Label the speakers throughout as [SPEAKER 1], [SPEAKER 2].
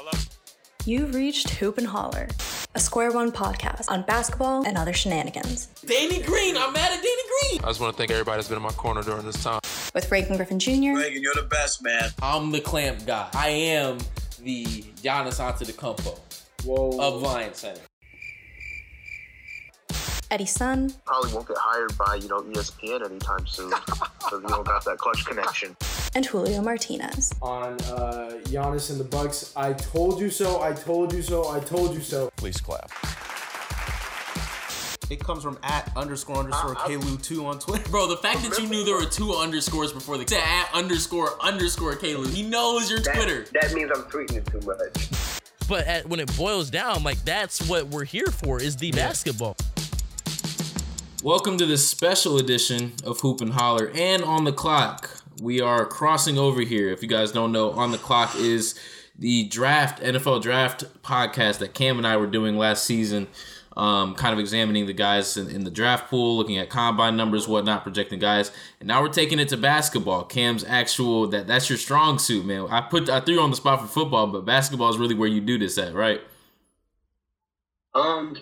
[SPEAKER 1] Hello?
[SPEAKER 2] You've reached Hoop and Holler, a Square One podcast on basketball and other shenanigans.
[SPEAKER 3] Danny Green, I'm mad at Danny Green.
[SPEAKER 1] I just want to thank everybody that's been in my corner during this time.
[SPEAKER 2] With Reagan Griffin Jr.,
[SPEAKER 4] Reagan, you're the best, man.
[SPEAKER 3] I'm the clamp guy. I am the Giannis Antetokounmpo
[SPEAKER 4] Whoa.
[SPEAKER 3] of Lions Center.
[SPEAKER 2] Eddie Sun,
[SPEAKER 5] probably won't get hired by you know ESPN anytime soon because we don't got that clutch connection.
[SPEAKER 2] And Julio Martinez.
[SPEAKER 6] on uh, Giannis and the Bucks. I told you so. I told you so. I told you so.
[SPEAKER 1] Please clap.
[SPEAKER 7] It comes from at underscore underscore Kalu2 on Twitter.
[SPEAKER 3] Bro, the fact that you knew there were two underscores before the to at underscore underscore Caleb, he knows your Twitter.
[SPEAKER 5] That means I'm tweeting it too much.
[SPEAKER 8] But at, when it boils down, like that's what we're here for is the basketball.
[SPEAKER 3] Welcome to this special edition of Hoop and Holler and On the Clock. We are crossing over here. If you guys don't know, On the Clock is the draft, NFL draft podcast that Cam and I were doing last season. Um, kind of examining the guys in, in the draft pool, looking at combine numbers, whatnot, projecting guys. And now we're taking it to basketball. Cam's actual that that's your strong suit, man. I put I threw you on the spot for football, but basketball is really where you do this at, right?
[SPEAKER 5] Um,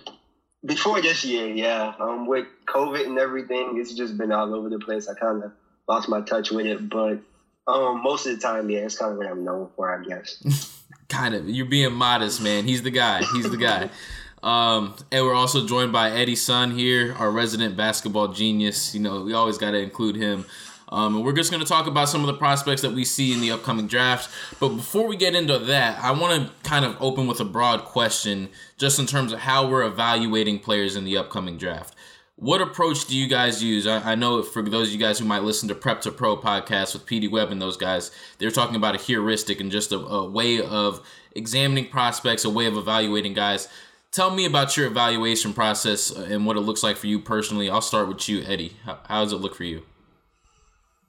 [SPEAKER 5] before this year, yeah. Um, with COVID and everything, it's just been all over the place. I kind of lost my touch with it, but um, most of the time, yeah, it's kind of what I'm known for, I guess.
[SPEAKER 3] kind of you're being modest man he's the guy he's the guy um and we're also joined by eddie sun here our resident basketball genius you know we always got to include him um, and we're just going to talk about some of the prospects that we see in the upcoming draft. But before we get into that, I want to kind of open with a broad question just in terms of how we're evaluating players in the upcoming draft. What approach do you guys use? I, I know for those of you guys who might listen to Prep to Pro podcast with PD Webb and those guys, they're talking about a heuristic and just a, a way of examining prospects, a way of evaluating guys. Tell me about your evaluation process and what it looks like for you personally. I'll start with you, Eddie. How, how does it look for you?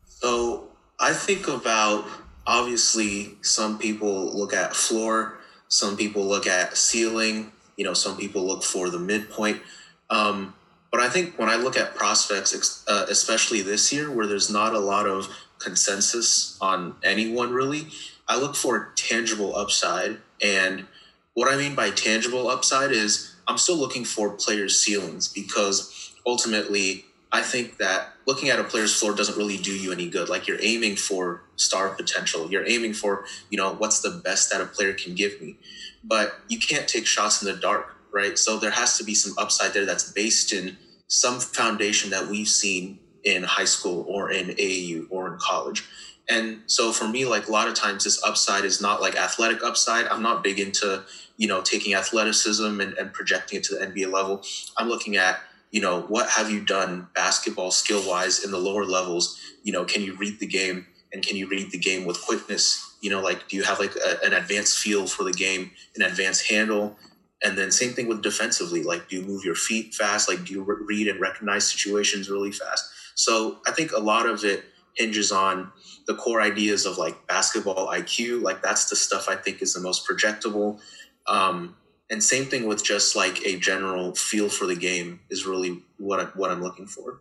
[SPEAKER 9] So I think about obviously some people look at floor, some people look at ceiling, you know, some people look for the midpoint. Um, but I think when I look at prospects, uh, especially this year, where there's not a lot of consensus on anyone really, I look for tangible upside. And what I mean by tangible upside is I'm still looking for players' ceilings because ultimately, I think that looking at a player's floor doesn't really do you any good. Like you're aiming for star potential. You're aiming for, you know, what's the best that a player can give me. But you can't take shots in the dark, right? So there has to be some upside there that's based in some foundation that we've seen in high school or in AAU or in college. And so for me, like a lot of times this upside is not like athletic upside. I'm not big into, you know, taking athleticism and, and projecting it to the NBA level. I'm looking at you know what have you done basketball skill wise in the lower levels you know can you read the game and can you read the game with quickness you know like do you have like a, an advanced feel for the game an advanced handle and then same thing with defensively like do you move your feet fast like do you re- read and recognize situations really fast so i think a lot of it hinges on the core ideas of like basketball iq like that's the stuff i think is the most projectable um, and same thing with just like a general feel for the game is really what I, what I'm looking for.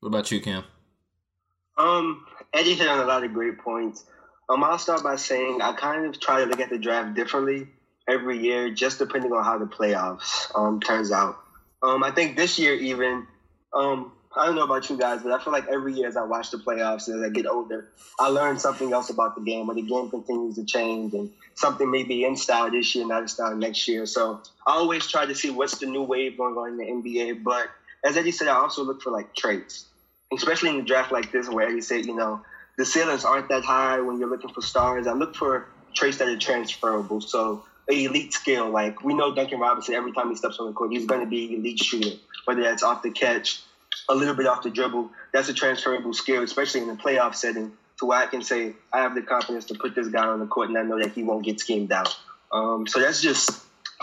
[SPEAKER 3] What about you, Cam?
[SPEAKER 5] Um, Eddie hit on a lot of great points. Um, I'll start by saying I kind of try to look at the draft differently every year, just depending on how the playoffs um turns out. Um, I think this year even, um, I don't know about you guys, but I feel like every year as I watch the playoffs as I get older, I learn something else about the game, or the game continues to change, and something may be in style this year, not in style next year. So I always try to see what's the new wave going on in the NBA. But as Eddie said, I also look for like traits, especially in the draft like this, where Eddie said, you know, the ceilings aren't that high when you're looking for stars. I look for traits that are transferable. So elite skill, like we know Duncan Robinson, every time he steps on the court, he's going to be elite shooter, whether that's off the catch, a little bit off the dribble. That's a transferable skill, especially in a playoff setting, to where I can say I have the confidence to put this guy on the court, and I know that he won't get schemed out. Um, so that's just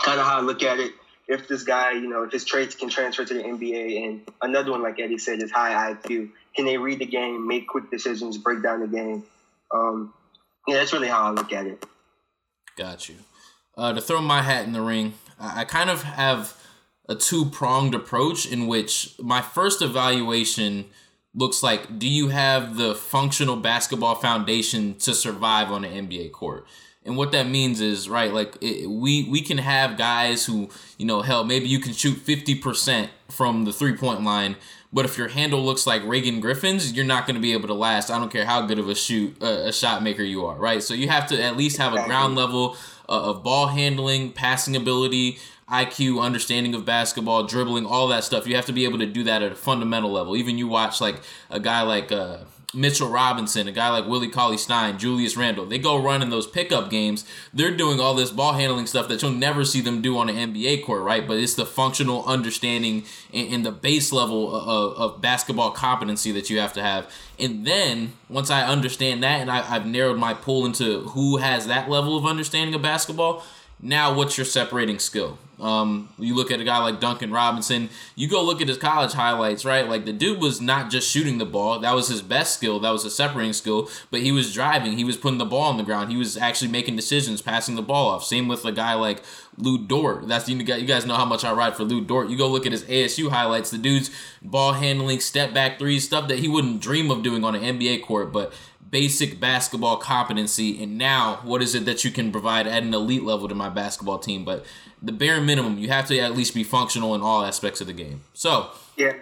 [SPEAKER 5] kind of how I look at it. If this guy, you know, if his traits can transfer to the NBA, and another one, like Eddie said, is high IQ. Can they read the game, make quick decisions, break down the game? Um, yeah, that's really how I look at it.
[SPEAKER 3] Got you. Uh, to throw my hat in the ring, I, kind of have a two pronged approach in which my first evaluation looks like do you have the functional basketball foundation to survive on an NBA court? And what that means is, right, like it, we we can have guys who, you know, hell, maybe you can shoot 50% from the three-point line, but if your handle looks like Reagan Griffin's, you're not going to be able to last. I don't care how good of a shoot uh, a shot maker you are, right? So you have to at least have a ground level uh, of ball handling, passing ability, IQ, understanding of basketball, dribbling, all that stuff. You have to be able to do that at a fundamental level. Even you watch like a guy like uh, Mitchell Robinson, a guy like Willie Cauley Stein, Julius Randle. They go run in those pickup games. They're doing all this ball handling stuff that you'll never see them do on an NBA court, right? But it's the functional understanding and, and the base level of, of, basketball competency that you have to have. And then once I understand that and I, I've narrowed my pool into who has that level of understanding of basketball, now what's your separating skill? Um, you look at a guy like Duncan Robinson. You go look at his college highlights, right? Like the dude was not just shooting the ball; that was his best skill. That was a separating skill. But he was driving. He was putting the ball on the ground. He was actually making decisions, passing the ball off. Same with a guy like Lu Dort. That's the you guys know how much I ride for Lu Dort. You go look at his ASU highlights. The dude's ball handling, step back threes, stuff that he wouldn't dream of doing on an NBA court, but basic basketball competency and now what is it that you can provide at an elite level to my basketball team? But the bare minimum you have to at least be functional in all aspects of the game. So
[SPEAKER 5] yeah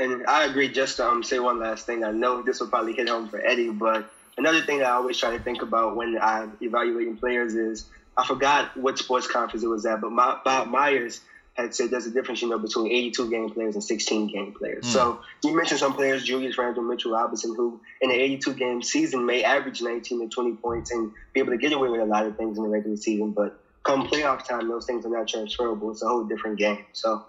[SPEAKER 5] and i agree. Just to um, say one last thing i know this will probably hit home for eddie but another thing that i always try to think about when i'm evaluating players is i forgot what sports conference it was at but my, bob myers had said there's a difference, you know, between 82 game players and 16 game players. Mm. So you mentioned some players, Julius Randle, Mitchell Robinson, who in an 82 game season may average 19 to 20 points and be able to get away with a lot of things in the regular season. But come playoff time, those things are not transferable. It's a whole different game. So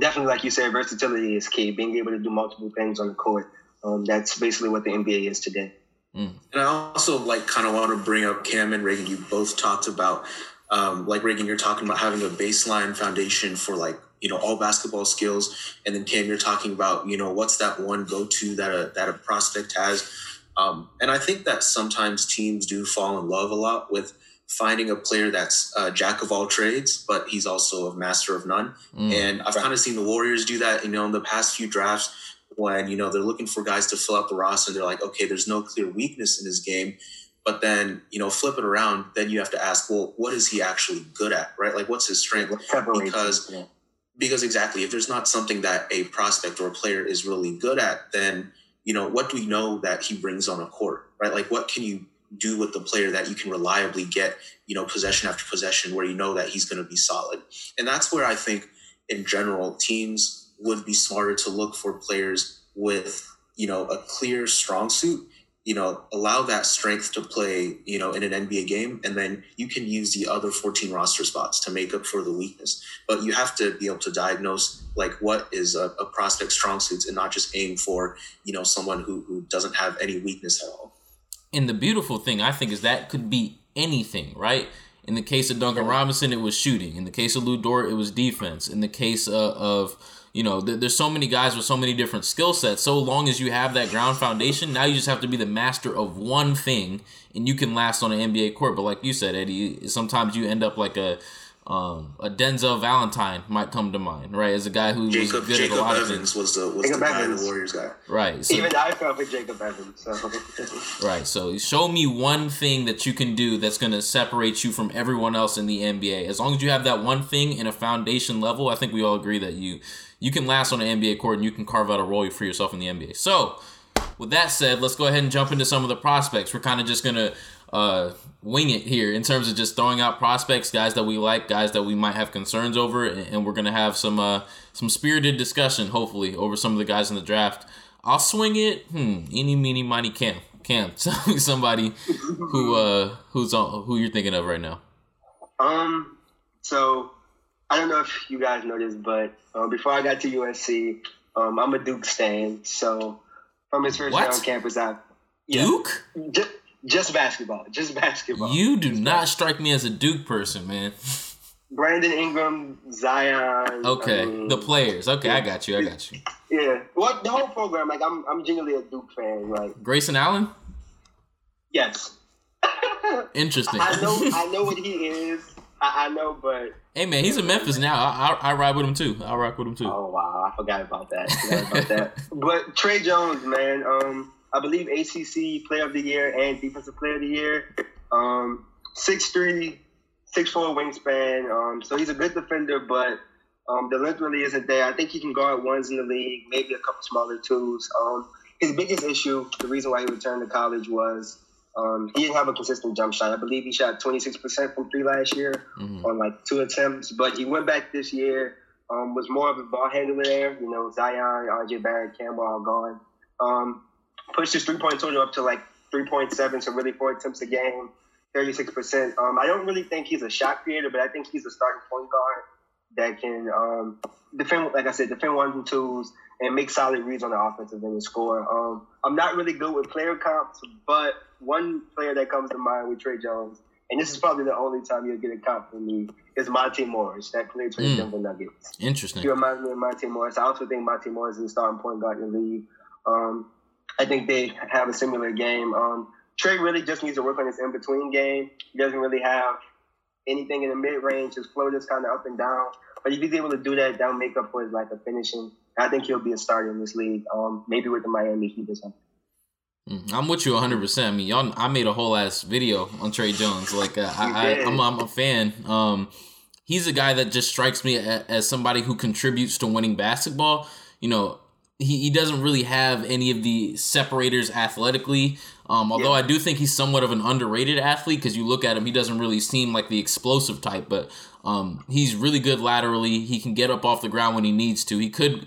[SPEAKER 5] definitely, like you said, versatility is key. Being able to do multiple things on the court. Um, that's basically what the NBA is today.
[SPEAKER 9] Mm. And I also like kind of want to bring up Cam and Reagan. You both talked about um, like Reagan, you're talking about having a baseline foundation for like you know all basketball skills, and then Cam, you're talking about you know what's that one go to that a that a prospect has, um, and I think that sometimes teams do fall in love a lot with finding a player that's a jack of all trades, but he's also a master of none. Mm, and I've kind of seen the Warriors do that, you know, in the past few drafts when you know they're looking for guys to fill out the roster. And they're like, okay, there's no clear weakness in his game but then, you know, flip it around, then you have to ask, well, what is he actually good at, right? Like, what's his strength? Because, yeah. because exactly, if there's not something that a prospect or a player is really good at, then, you know, what do we know that he brings on a court, right? Like, what can you do with the player that you can reliably get, you know, possession after possession where you know that he's going to be solid? And that's where I think, in general, teams would be smarter to look for players with, you know, a clear strong suit you know, allow that strength to play, you know, in an NBA game, and then you can use the other 14 roster spots to make up for the weakness. But you have to be able to diagnose like what is a, a prospect strong suits and not just aim for, you know, someone who, who doesn't have any weakness at all.
[SPEAKER 3] And the beautiful thing I think is that could be anything, right? In the case of Duncan Robinson, it was shooting. In the case of Lu Dort, it was defense. In the case uh, of, of you know, th- there's so many guys with so many different skill sets. So long as you have that ground foundation, now you just have to be the master of one thing, and you can last on an NBA court. But like you said, Eddie, sometimes you end up like a um, a Denzel Valentine might come to mind, right? As a guy who
[SPEAKER 9] Jacob,
[SPEAKER 3] was good
[SPEAKER 9] Jacob
[SPEAKER 3] at a lot
[SPEAKER 9] Evans
[SPEAKER 3] of things.
[SPEAKER 9] was the was Jacob the guy, Evans. the Warriors guy,
[SPEAKER 3] right?
[SPEAKER 5] So, Even I felt with Jacob Evans. So.
[SPEAKER 3] right. So show me one thing that you can do that's going to separate you from everyone else in the NBA. As long as you have that one thing in a foundation level, I think we all agree that you you can last on an NBA court and you can carve out a role for yourself in the NBA. So with that said, let's go ahead and jump into some of the prospects. We're kind of just gonna uh, wing it here in terms of just throwing out prospects, guys that we like, guys that we might have concerns over, and, we're gonna have some uh, some spirited discussion, hopefully, over some of the guys in the draft. I'll swing it. Hmm. Any, meeny, miny, Cam. Cam, tell me somebody who uh who's on who you're thinking of right now.
[SPEAKER 5] Um. So I don't know if you guys know this, but uh, before I got to USC, um, I'm a Duke stan. So from his first year on campus, I
[SPEAKER 3] yeah, Duke.
[SPEAKER 5] Just, just basketball. Just basketball.
[SPEAKER 3] You do
[SPEAKER 5] just
[SPEAKER 3] not basketball. strike me as a Duke person, man.
[SPEAKER 5] Brandon Ingram, Zion.
[SPEAKER 3] Okay, I mean, the players. Okay, I got you. I got you.
[SPEAKER 5] Yeah, what the whole program? Like, I'm I'm genuinely a Duke fan. Like
[SPEAKER 3] Grayson Allen.
[SPEAKER 5] Yes.
[SPEAKER 3] Interesting.
[SPEAKER 5] I know. I know what he is. I, I know, but
[SPEAKER 3] hey, man, he's in Memphis now. I, I, I ride with him too. I rock with him too.
[SPEAKER 5] Oh wow, I forgot about that. Forgot about that. But Tre Jones, man, um, I believe ACC Player of the Year and Defensive Player of the Year. Um, 6'3", 6'4", wingspan. Um, so he's a good defender, but um, the length really isn't there. I think he can guard ones in the league, maybe a couple smaller twos. Um, his biggest issue, the reason why he returned to college was um, he didn't have a consistent jump shot. I believe he shot 26% from three last year
[SPEAKER 3] Mm-hmm.
[SPEAKER 5] on like two attempts, but he went back this year, um, was more of a ball handler there. You know, Zion, RJ Barrett, Campbell all gone. Um, pushed his three point total up to like 3.7, so really four attempts a game, 36%. Um, I don't really think he's a shot creator, but I think he's a starting point guard that can um, defend, like I said, defend ones and twos and make solid reads on the offensive end and score. Um, I'm not really good with player comps, but one player that comes to mind with Tre Jones, and this is probably the only time you'll get a comp from me, is Monte Morris, that played for the
[SPEAKER 3] Mm.
[SPEAKER 5] Denver Nuggets.
[SPEAKER 3] Interesting.
[SPEAKER 5] He reminds me of Monte Morris. I also think Monte Morris is the starting point guard in the league. Um, I think they have a similar game. Um, Tre really just needs to work on his in between game. He doesn't really have anything in the mid range. His float is kind of up and down. But if he's able to do that, that'll make up for his lack of finishing. I think he'll be a starter in this league. Um, maybe with the Miami Heat or something.
[SPEAKER 3] Mm, I'm with you 100. percent I mean, y'all, I made a whole ass video on Tre Jones. Like, uh, I, I, I'm, I'm a fan. Um, he's a guy that just strikes me as, as somebody who contributes to winning basketball. You know, he, he doesn't really have any of the separators athletically. Um, although I do think he's somewhat of an underrated athlete because you look at him, he doesn't really seem like the explosive type, but um, he's really good laterally. He can get up off the ground when he needs to. He could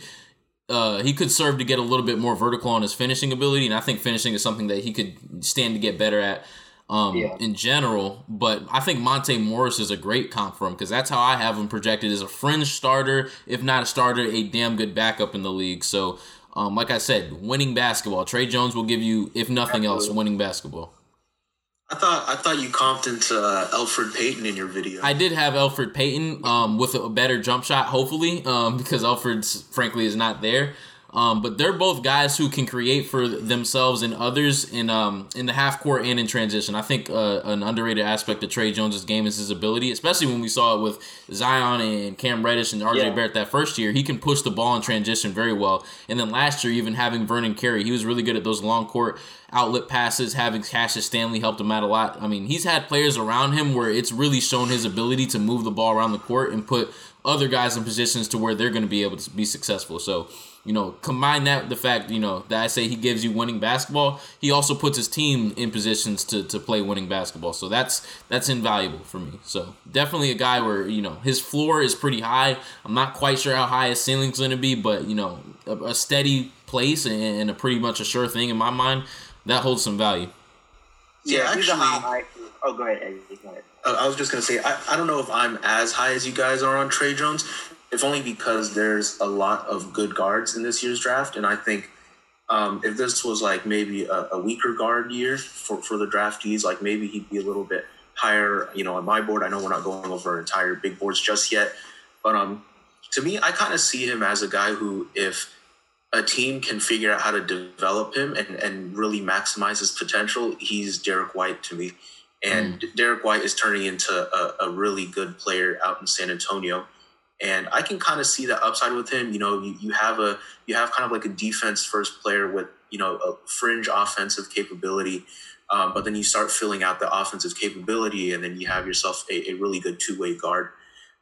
[SPEAKER 3] uh, he could serve to get a little bit more vertical on his finishing ability, and I think finishing is something that he could stand to get better at um,
[SPEAKER 5] Yeah.
[SPEAKER 3] in general. But I think Monte Morris is a great comp for him because that's how I have him projected as a fringe starter, if not a starter, a damn good backup in the league. So, um, like I said, winning basketball. Tre Jones will give you, if nothing else, winning basketball.
[SPEAKER 9] I thought I thought you comped into uh, Elfrid Payton in your video.
[SPEAKER 3] I did have Elfrid Payton um, with a better jump shot, hopefully, um, because Elfrid's frankly is not there. Um, but they're both guys who can create for themselves and others in um, in the half court and in transition. I think uh, an underrated aspect of Tre Jones's game is his ability, especially when we saw it with Zion and Cam Reddish and RJ
[SPEAKER 5] Yeah.
[SPEAKER 3] Barrett that first year. He can push the ball in transition very well. And then last year, even having Vernon Carey, he was really good at those long court outlet passes. Having Cassius Stanley helped him out a lot. I mean, he's had players around him where it's really shown his ability to move the ball around the court and put other guys in positions to where they're going to be able to be successful. So, you know, combine that with the fact, you know, that I say he gives you winning basketball, he also puts his team in positions to, to play winning basketball. So that's that's invaluable for me. So definitely a guy where, you know, his floor is pretty high. I'm not quite sure how high his ceiling's going to be, but, you know, a, a steady place and, and a pretty much a sure thing in my mind, that holds some value.
[SPEAKER 9] yeah,
[SPEAKER 5] he's
[SPEAKER 9] actually,
[SPEAKER 5] high Oh, go ahead, Eddie. Go ahead.
[SPEAKER 9] Uh, I was just gonna say I, I don't know if I'm as high as you guys are on Tre Jones, if only because there's a lot of good guards in this year's draft, and I think um, if this was like maybe a, a weaker guard year for, for the draftees, like maybe he'd be a little bit higher, you know, on my board. I know we're not going over entire big boards just yet, but um, to me, I kind of see him as a guy who, if a team can figure out how to develop him and, and really maximize his potential, he's Derrick White to me. And Derrick White is turning into a, a really good player out in San Antonio. And I can kind of see the upside with him. You know, you, you have a you have kind of like a defense first player with, you know, a fringe offensive capability. Um, but then you start filling out the offensive capability and then you have yourself a, a really good two-way guard.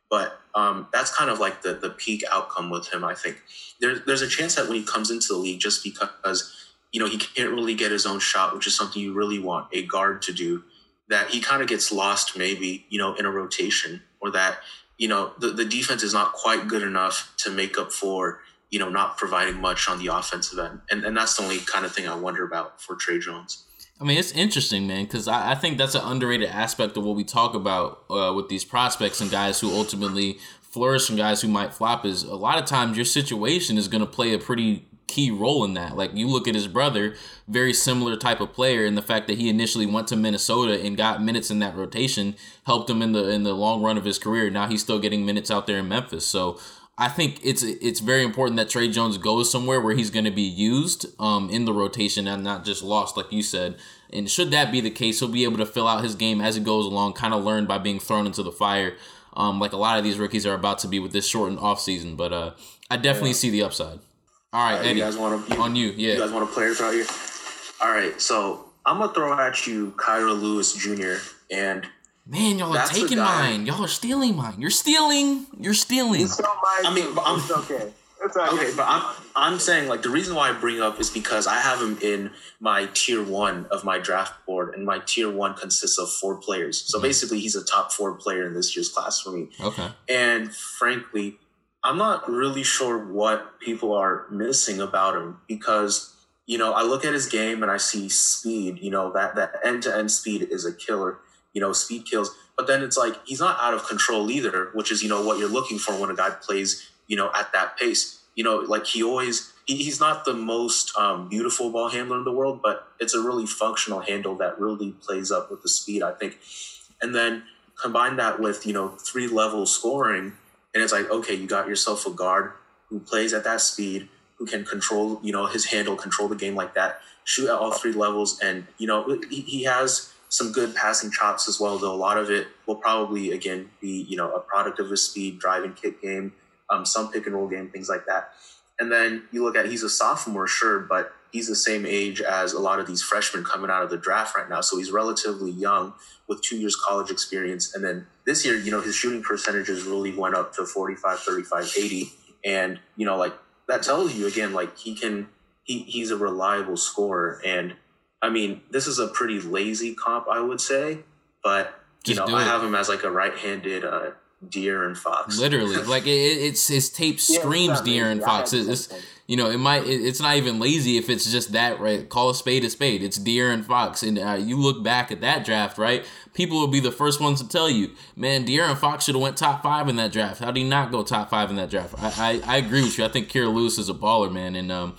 [SPEAKER 9] But um, that's kind of like the the peak outcome with him. I think there's there's a chance that when he comes into the league, just because you know he can't really get his own shot, which is something you really want a guard to do, that he kind of gets lost maybe you know in a rotation, or that you know the the defense is not quite good enough to make up for you know not providing much on the offensive end, and and that's the only kind of thing I wonder about for Tre Jones.
[SPEAKER 3] I mean, it's interesting, man, because I, I think that's an underrated aspect of what we talk about uh, with these prospects and guys who ultimately flourish and guys who might flop. Is a lot of times your situation is going to play a pretty key role in that. Like you look at his brother, very similar type of player, and the fact that he initially went to Minnesota and got minutes in that rotation helped him in the in the long run of his career. Now he's still getting minutes out there in Memphis. So I think it's it's very important that Tre Jones goes somewhere where he's going to be used um, in the rotation and not just lost, like you said. And should that be the case, he'll be able to fill out his game as it goes along, kind of learn by being thrown into the fire, um, like a lot of these rookies are about to be with this shortened offseason. But uh, I definitely see the upside. All right,
[SPEAKER 9] All right,
[SPEAKER 3] Eddie,
[SPEAKER 9] you guys want to
[SPEAKER 3] on you, yeah.
[SPEAKER 9] You guys want to play out here? All right, so I'm gonna throw at you Kira Lewis Jr. and
[SPEAKER 3] Man, y'all are
[SPEAKER 9] That's a
[SPEAKER 3] taking mine. Y'all are stealing mine. You're stealing. You're stealing.
[SPEAKER 5] You stole mine.
[SPEAKER 9] I mean, but I'm-
[SPEAKER 5] it's okay. It's all
[SPEAKER 9] Okay, but I'm I'm saying like the reason why I bring up is because I have him in my tier one of my draft board, and my tier one consists of four players. So mm-hmm. basically, he's a top four player in this year's class for me.
[SPEAKER 3] Okay.
[SPEAKER 9] And frankly, I'm not really sure what people are missing about him because you know I look at his game and I see speed. You know that that end to end speed is a killer. You know, speed kills. But then it's like he's not out of control either, which is you know what you're looking for when a guy plays you know at that pace. You know, like he always he, he's not the most um, beautiful ball handler in the world, but it's a really functional handle that really plays up with the speed. I think, and then combine that with you know three level scoring and it's like okay you got yourself a guard who plays at that speed who can control you know his handle control the game like that shoot at all three levels and you know he, he has some good passing chops as well though a lot of it will probably again be you know a product of his speed driving kick game um, some pick and roll game things like that and then you look at he's a sophomore sure but he's the same age as a lot of these freshmen coming out of the draft right now so he's relatively young with two years college experience. And then this year, you know, his shooting percentages really went up to 45, 35, 80. And, you know, like that tells you again, like he can, he, he's a reliable scorer. And I mean, this is a pretty lazy comp, I would say, but, you
[SPEAKER 3] Just
[SPEAKER 9] know, I
[SPEAKER 3] it.
[SPEAKER 9] have him as like a right handed uh, deer and fox.
[SPEAKER 3] Literally, like it, it- it's his tape screams
[SPEAKER 5] it's not
[SPEAKER 3] De'Aaron
[SPEAKER 5] lazy. I
[SPEAKER 3] Fox.
[SPEAKER 5] have
[SPEAKER 3] It's,
[SPEAKER 5] the same thing.
[SPEAKER 3] you know, it might. It, it's not even lazy if it's just that, right? Call a spade a spade. It's De'Aaron Fox, and uh, you look back at that draft, right? People will be the first ones to tell you, man, De'Aaron Fox should have went top five in that draft. How did he not go top five in that draft? I, I, I agree with you. I think Kira Lewis is a baller, man, and um,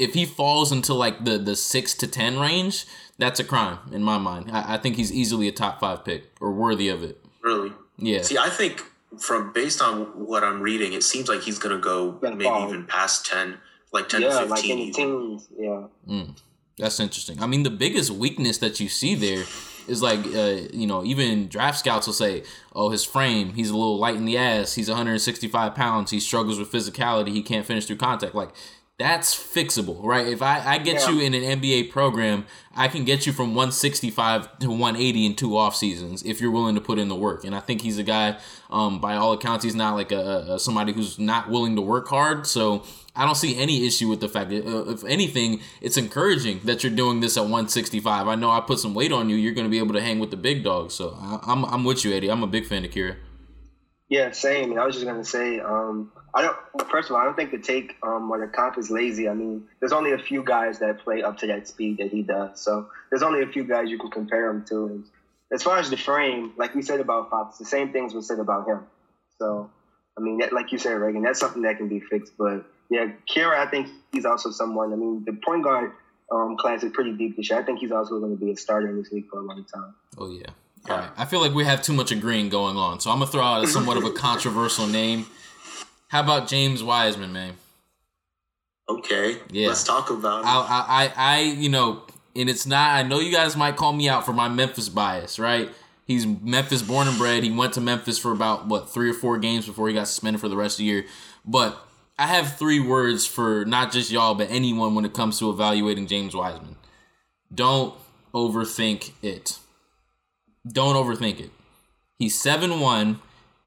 [SPEAKER 3] if he falls into like the the six to ten range, that's a crime in my mind. I, I think he's easily a top five pick or worthy of it.
[SPEAKER 9] Really?
[SPEAKER 3] Yeah.
[SPEAKER 9] See, I think from based on what I'm reading, it seems like he's going to go
[SPEAKER 5] Gonna
[SPEAKER 9] maybe
[SPEAKER 5] fall.
[SPEAKER 9] even past 10, like 10
[SPEAKER 5] yeah,
[SPEAKER 9] to 15.
[SPEAKER 5] like in the
[SPEAKER 9] even.
[SPEAKER 5] teens. Yeah.
[SPEAKER 3] That's interesting. I mean, the biggest weakness that you see there is like, uh, you know, even draft scouts will say, oh, his frame, he's a little light in the ass. He's 165 pounds. He struggles with physicality. He can't finish through contact. Like, that's fixable, right? If I, I get
[SPEAKER 5] Yeah.
[SPEAKER 3] you in an NBA program, I can get you from 165 to 180 in two off seasons if you're willing to put in the work. And I think he's a guy, um, by all accounts, he's not like a, a somebody who's not willing to work hard. So I don't see any issue with the fact that, uh, if anything, it's encouraging that you're doing this at 165. I know I put some weight on you. You're going to be able to hang with the big dogs. So I, I'm, I'm with you, Eddie. I'm a big fan of Kira.
[SPEAKER 5] Yeah, same. I was just gonna say, um, I don't. First of all, I don't think the take um, or the comp is lazy. I mean, there's only a few guys that play up to that speed that he does. So there's only a few guys you can compare him to. And as far as the frame, like we said about Fox, the same things were said about him. So I mean, that, like you said, Reagan, that's something that can be fixed. But yeah, Kira, I think he's also someone. I mean, the point guard um, class is pretty deep this year. I think he's also going to be a starter in this league for a long time.
[SPEAKER 3] Oh yeah. All right. I feel like we have too much agreeing going on, so I'm gonna throw out a somewhat of a controversial name. How about James Wiseman, man?
[SPEAKER 9] Okay.
[SPEAKER 3] Yeah.
[SPEAKER 9] Let's talk about it.
[SPEAKER 3] I, I, I, I, you know, and it's not. I know you guys might call me out for my Memphis bias, right? He's Memphis born and bred. He went to Memphis for about what three or four games before he got suspended for the rest of the year. But I have three words for not just y'all, but anyone when it comes to evaluating James Wiseman. Don't overthink it. Don't overthink it. He's seven one.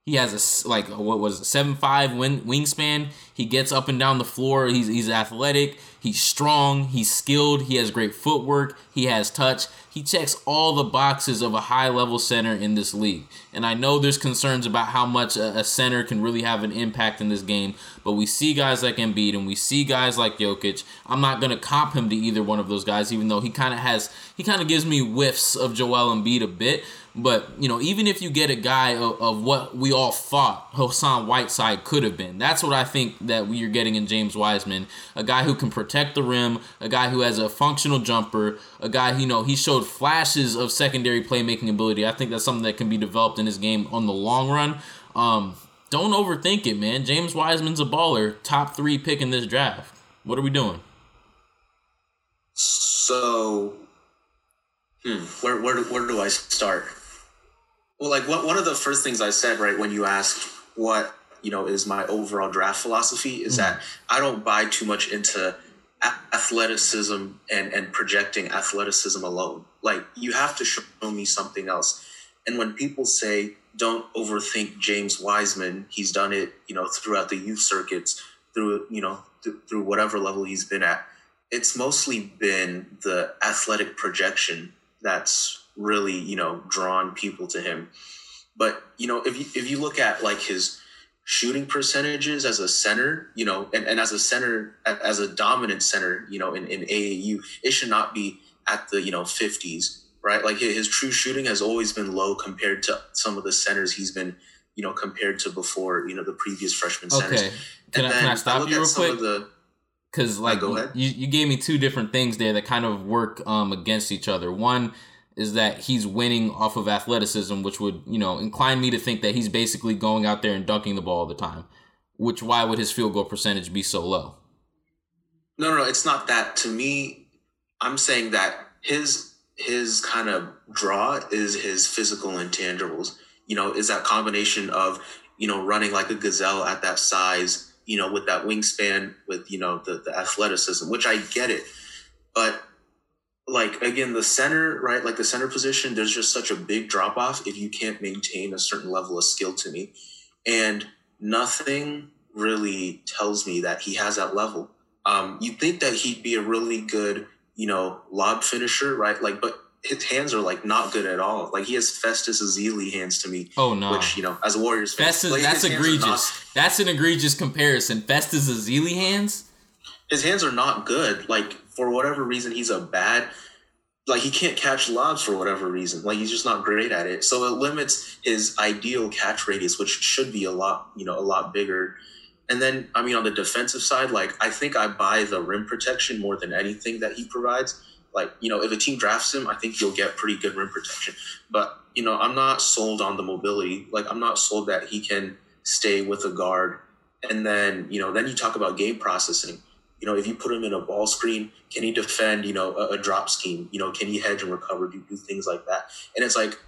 [SPEAKER 3] He has a like what was it, seven five wing, wingspan. He gets up and down the floor. He's he's athletic. He's strong. He's skilled. He has great footwork. He has touch. He checks all the boxes of a high level center in this league. And I know there's concerns about how much a, a center can really have an impact in this game. But we see guys like Embiid and we see guys like Jokic. I'm not gonna comp him to either one of those guys, even though he kind of has he kind of gives me whiffs of Joel Embiid a bit. But you know, even if you get a guy of, of what we all thought Hassan Whiteside could have been, that's what I think that we are getting in James Wiseman. A guy who can protect the rim, a guy who has a functional jumper, a guy you know he showed flashes of secondary playmaking ability. I think that's something that can be developed in his game on the long run. Um, don't overthink it, man. James Wiseman's a baller, top three pick in this draft. What are we doing?
[SPEAKER 9] So, hmm, where where where do I start? Well, like one one of the first things I said right when you asked what you know is my overall draft philosophy is that mm-hmm. I don't buy too much into athleticism and and projecting athleticism alone. Like you have to show me something else. And when people say don't overthink James Wiseman, he's done it, you know, throughout the youth circuits, through you know, th- through whatever level he's been at. It's mostly been the athletic projection that's really, you know, drawn people to him. But you know, if you if you look at like his shooting percentages as a center, you know, and, and as a center, as a dominant center, you know, in, in AAU, it should not be at the, you know, 50s, right? Like his, true shooting has always been low compared to some of the centers he's been, you know, compared to before, you know, the previous freshman centers.
[SPEAKER 3] Okay. Can, I, can I stop you real quick? Because like
[SPEAKER 9] yeah,
[SPEAKER 3] you, you gave me two different things there that kind of work um, against each other. One is that he's winning off of athleticism, which would, you know, incline me to think that he's basically going out there and dunking the ball all the time. Which why would his field goal percentage be so low?
[SPEAKER 9] No, no, no, it's not that. To me, I'm saying that his his kind of draw is his physical intangibles. You know, is that combination of, you know, running like a gazelle at that size, you know, with that wingspan, with, you know, the, the athleticism, which I get it. But like again the center right like the center position there's just such a big drop off if you can't maintain a certain level of skill to me. And nothing really tells me that he has that level. Um you'd think that he'd be a really good you know lob finisher right? Like but his hands are like not good at all. Like he has festus ezeli hands to me
[SPEAKER 3] oh no.
[SPEAKER 9] which you know as a warriors
[SPEAKER 3] fan, festus, like, that's egregious not, that's an egregious comparison. Festus ezeli hands?
[SPEAKER 9] His hands are not good. Like for whatever reason he's a bad like he can't catch lobs for whatever reason. Like he's just not great at it. So it limits his ideal catch radius which should be a lot you know a lot bigger. And then i mean on the defensive side like i think i buy the rim protection more than anything that he provides. Like you know if a team drafts him i think you'll get pretty good rim protection. But you know i'm not sold on the mobility. Like i'm not sold that he can stay with a guard. And then you know then you talk about game processing you know, if you put him in a ball screen, can he defend, you know, a, a drop scheme? You know, can he hedge and recover, do, do things like that? And it's like,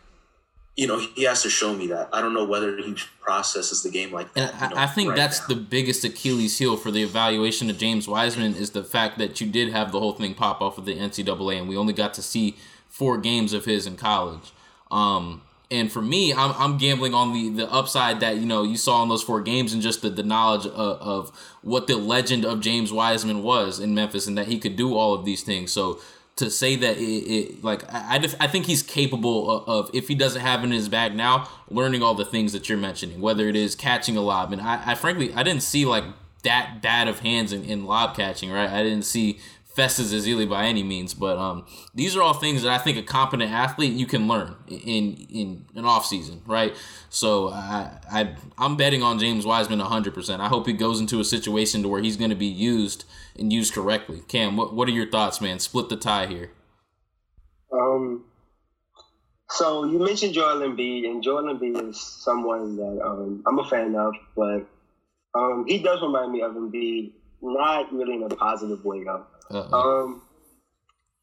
[SPEAKER 9] you know, he has to show me that. I don't know whether he processes the game like that.
[SPEAKER 3] And
[SPEAKER 9] you know,
[SPEAKER 3] I think
[SPEAKER 9] right
[SPEAKER 3] that's
[SPEAKER 9] now.
[SPEAKER 3] the biggest Achilles heel for the evaluation of James Wiseman is the fact that you did have the whole thing pop off of the NCAA, and we only got to see four games of his in college. Um, and for me, I'm, I'm gambling on the, the upside that you know you saw in those four games and just the, the knowledge of, of what the legend of James Wiseman was in Memphis and that he could do all of these things. So to say that it, it like I, I, I think he's capable of, of, if he doesn't have it in his bag now learning all the things that you're mentioning whether it is catching a lob and I, I frankly I didn't see like that bad of hands in, in lob catching right I didn't see Festus Ezeli by any means, but um, these are all things that I think a competent athlete you can learn in in an off season, right? So I, I I'm betting on James Wiseman 100%. I hope he goes into a situation to where he's going to be used and used correctly. Cam, what what are your thoughts, man? Split the tie here.
[SPEAKER 5] Um. So you mentioned Joel Embiid, and Joel Embiid is someone that um, I'm a fan of, but um, he does remind me of Embiid, not really in a positive way though. Um,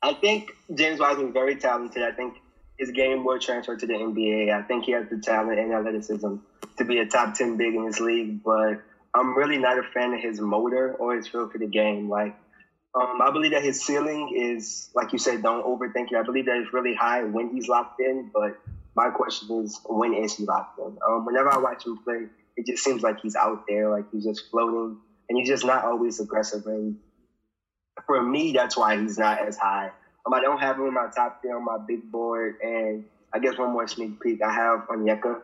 [SPEAKER 5] I think James Wiseman is very talented. I think his game will transfer to the NBA. I think he has the talent and athleticism to be a top 10 big in this league, but I'm really not a fan of his motor or his feel for the game. Like, um, I believe that his ceiling is, like you said, don't overthink it. I believe that it's really high when he's locked in, but my question is, when is he locked in? Um, whenever I watch him play, it just seems like he's out there, like he's just floating, and he's just not always aggressive. And for me, that's why he's not as high. Um, I don't have him in my top three on my big board, and I guess one more sneak peek, I have Onyeka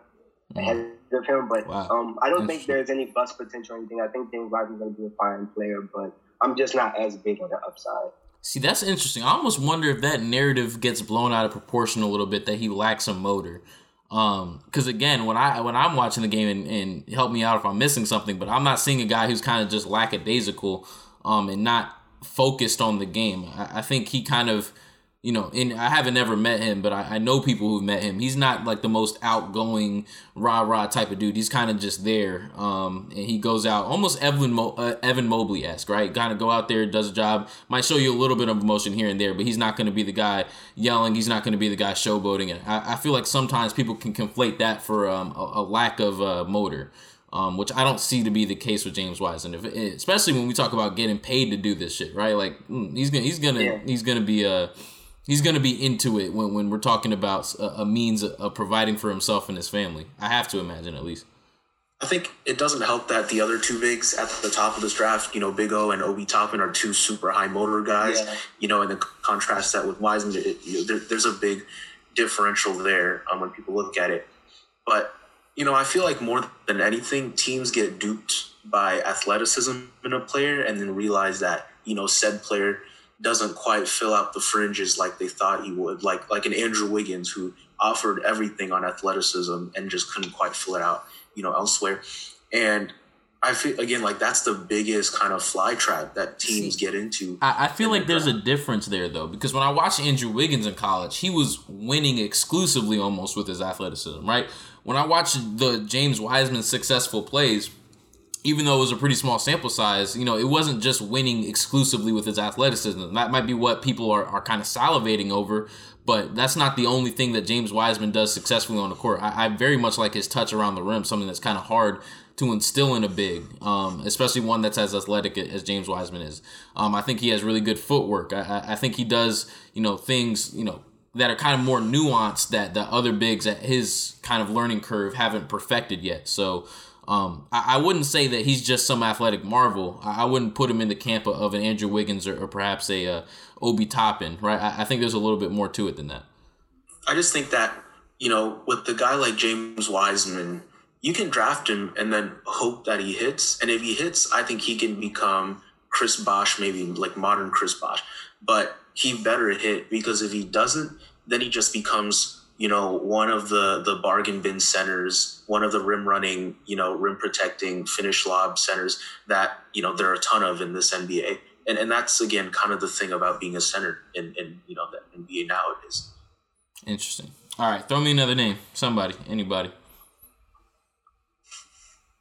[SPEAKER 5] ahead of him, but
[SPEAKER 3] Wow.
[SPEAKER 5] um, I don't think there's any bust potential or anything. I think James Wiseman's going to be a fine player, but I'm just not as big on the upside.
[SPEAKER 3] See, that's interesting. I almost wonder if that narrative gets blown out of proportion a little bit that he lacks a motor. Um, because again, when I when I'm watching the game and, and help me out if I'm missing something, but I'm not seeing a guy who's kind of just lackadaisical, um, and not focused on the game. I, I think he kind of, you know, and I haven't ever met him, but I, I know people who've met him. He's not like the most outgoing rah rah type of dude. He's kind of just there. Um, and he goes out almost Evan Mo- uh, Evan Mobley esque, right? Kind of go out there, does a job, might show you a little bit of emotion here and there, but he's not going to be the guy yelling. He's not going to be the guy showboating. And I, I feel like sometimes people can conflate that for um, a, a lack of uh, motor. Um, which I don't see to be the case with James Wiseman, if, especially when we talk about getting paid to do this shit, right? Like mm, he's gonna he's gonna
[SPEAKER 5] Yeah.
[SPEAKER 3] he's gonna be a he's going to be into it when, when we're talking about a, a means of providing for himself and his family. I have to imagine at least.
[SPEAKER 9] I think it doesn't help that the other two bigs at the top of this draft, you know, Big O and Obi Toppin are two super high motor guys.
[SPEAKER 5] Yeah.
[SPEAKER 9] You know, and then contrast that with Wiseman, it, you know, there, there's a big differential there um, when people look at it. But you know, I feel like more than anything, teams get duped by athleticism in a player and then realize that you know said player doesn't quite fill out the fringes like they thought he would. Like like an Andrew Wiggins who offered everything on athleticism and just couldn't quite fill it out you know elsewhere and i feel again like that's the biggest kind of fly trap that teams get into
[SPEAKER 3] I, I feel like there's a difference there though because when I watched Andrew Wiggins in college, he was winning exclusively almost with his athleticism, right? When I watched the James Wiseman successful plays, even though it was a pretty small sample size, you know, it wasn't just winning exclusively with his athleticism. That might be what people are, are kind of salivating over, but that's not the only thing that James Wiseman does successfully on the court. I, I very much like his touch around the rim, something that's kind of hard to instill in a big, um, especially one that's as athletic as James Wiseman is. Um, I think he has really good footwork. I, I, I think he does, you know, things, you know, that are kind of more nuanced that the other bigs at his kind of learning curve haven't perfected yet. So um, I, I, wouldn't say that he's just some athletic marvel. I, I wouldn't put him in the camp of, an Andrew Wiggins or, or perhaps a uh, Obi Toppin, right? I, I think there's a little bit more to it than that.
[SPEAKER 9] I just think that, you know, with the guy like James Wiseman, you can draft him and then hope that he hits. And if he hits, I think he can become Chris Bosh, maybe like modern Chris Bosh. But he better hit because if he doesn't, then he just becomes, you know, one of the the bargain bin centers, one of the rim running, you know, rim protecting, finish lob centers that, you know, there are a ton of in this NBA. And and that's again kind of the thing about being a center in, in you know the NBA nowadays.
[SPEAKER 3] Interesting. All right, throw me another name. Somebody, anybody.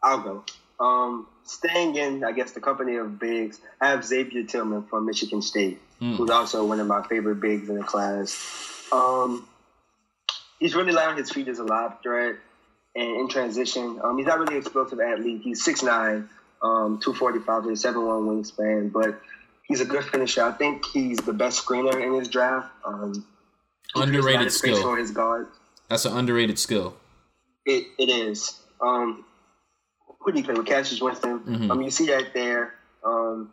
[SPEAKER 5] I'll go. Um, staying in, I guess, the company of bigs, I have Xavier Tillman from Michigan State,
[SPEAKER 3] Mm.
[SPEAKER 5] who's also one of my favorite bigs in the class. Um, he's really light on his feet as a lob threat and in transition. Um, he's not really an explosive athlete. He's 6'9", um, 245 with a 7'1 wingspan, but he's a good finisher. I think he's the best screener in his draft. Um, he creates a lot
[SPEAKER 3] Underrated skill.
[SPEAKER 5] for his guards.
[SPEAKER 3] That's an underrated skill.
[SPEAKER 5] It it is. Um, who do you play with? Cassius Winston.
[SPEAKER 3] Mhm.
[SPEAKER 5] Um, you see that there. Um,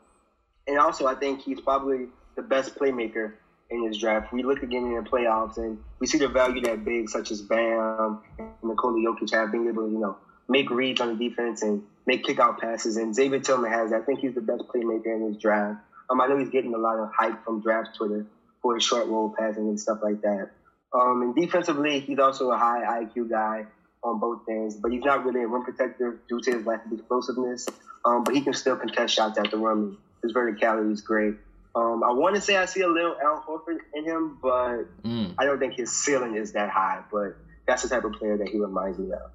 [SPEAKER 5] and also, I think he's probably the best playmaker in this draft. We look again in the playoffs, and we see the value that big, such as Bam and Nikola Jokic have, being able to you know make reads on the defense and make kickout passes. And Xavier Tillman has. I think he's the best playmaker in this draft. Um, I know he's getting a lot of hype from draft Twitter for his short roll passing and stuff like that. Um, and defensively, he's also a high IQ guy on both ends, but he's not really a rim protector due to his lack of explosiveness. Um, but he can still contest shots at the rim. His verticality is great. Um, I want to say I see a little Al Horford in him, but
[SPEAKER 3] Mm,
[SPEAKER 5] I don't think his ceiling is that high. But that's the type of player that he reminds me of.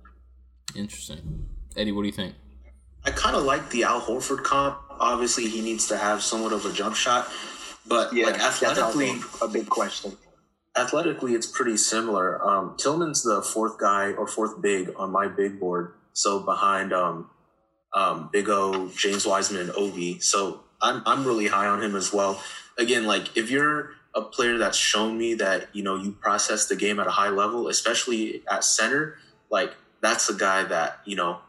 [SPEAKER 3] interesting. Eddie, what do you think?
[SPEAKER 9] I kind of like the Al Horford comp. Obviously, he needs to have somewhat of a jump shot, but
[SPEAKER 5] Yeah,
[SPEAKER 9] like athletically,
[SPEAKER 5] a big question.
[SPEAKER 9] athletically, it's pretty similar. Um, Tillman's the fourth guy or fourth big on my big board, so behind um, um, Big O, James Wiseman, and Obi. So I'm I'm really high on him as well. Again, like if you're a player that's shown me that you know you process the game at a high level, especially at center, like that's a guy that you know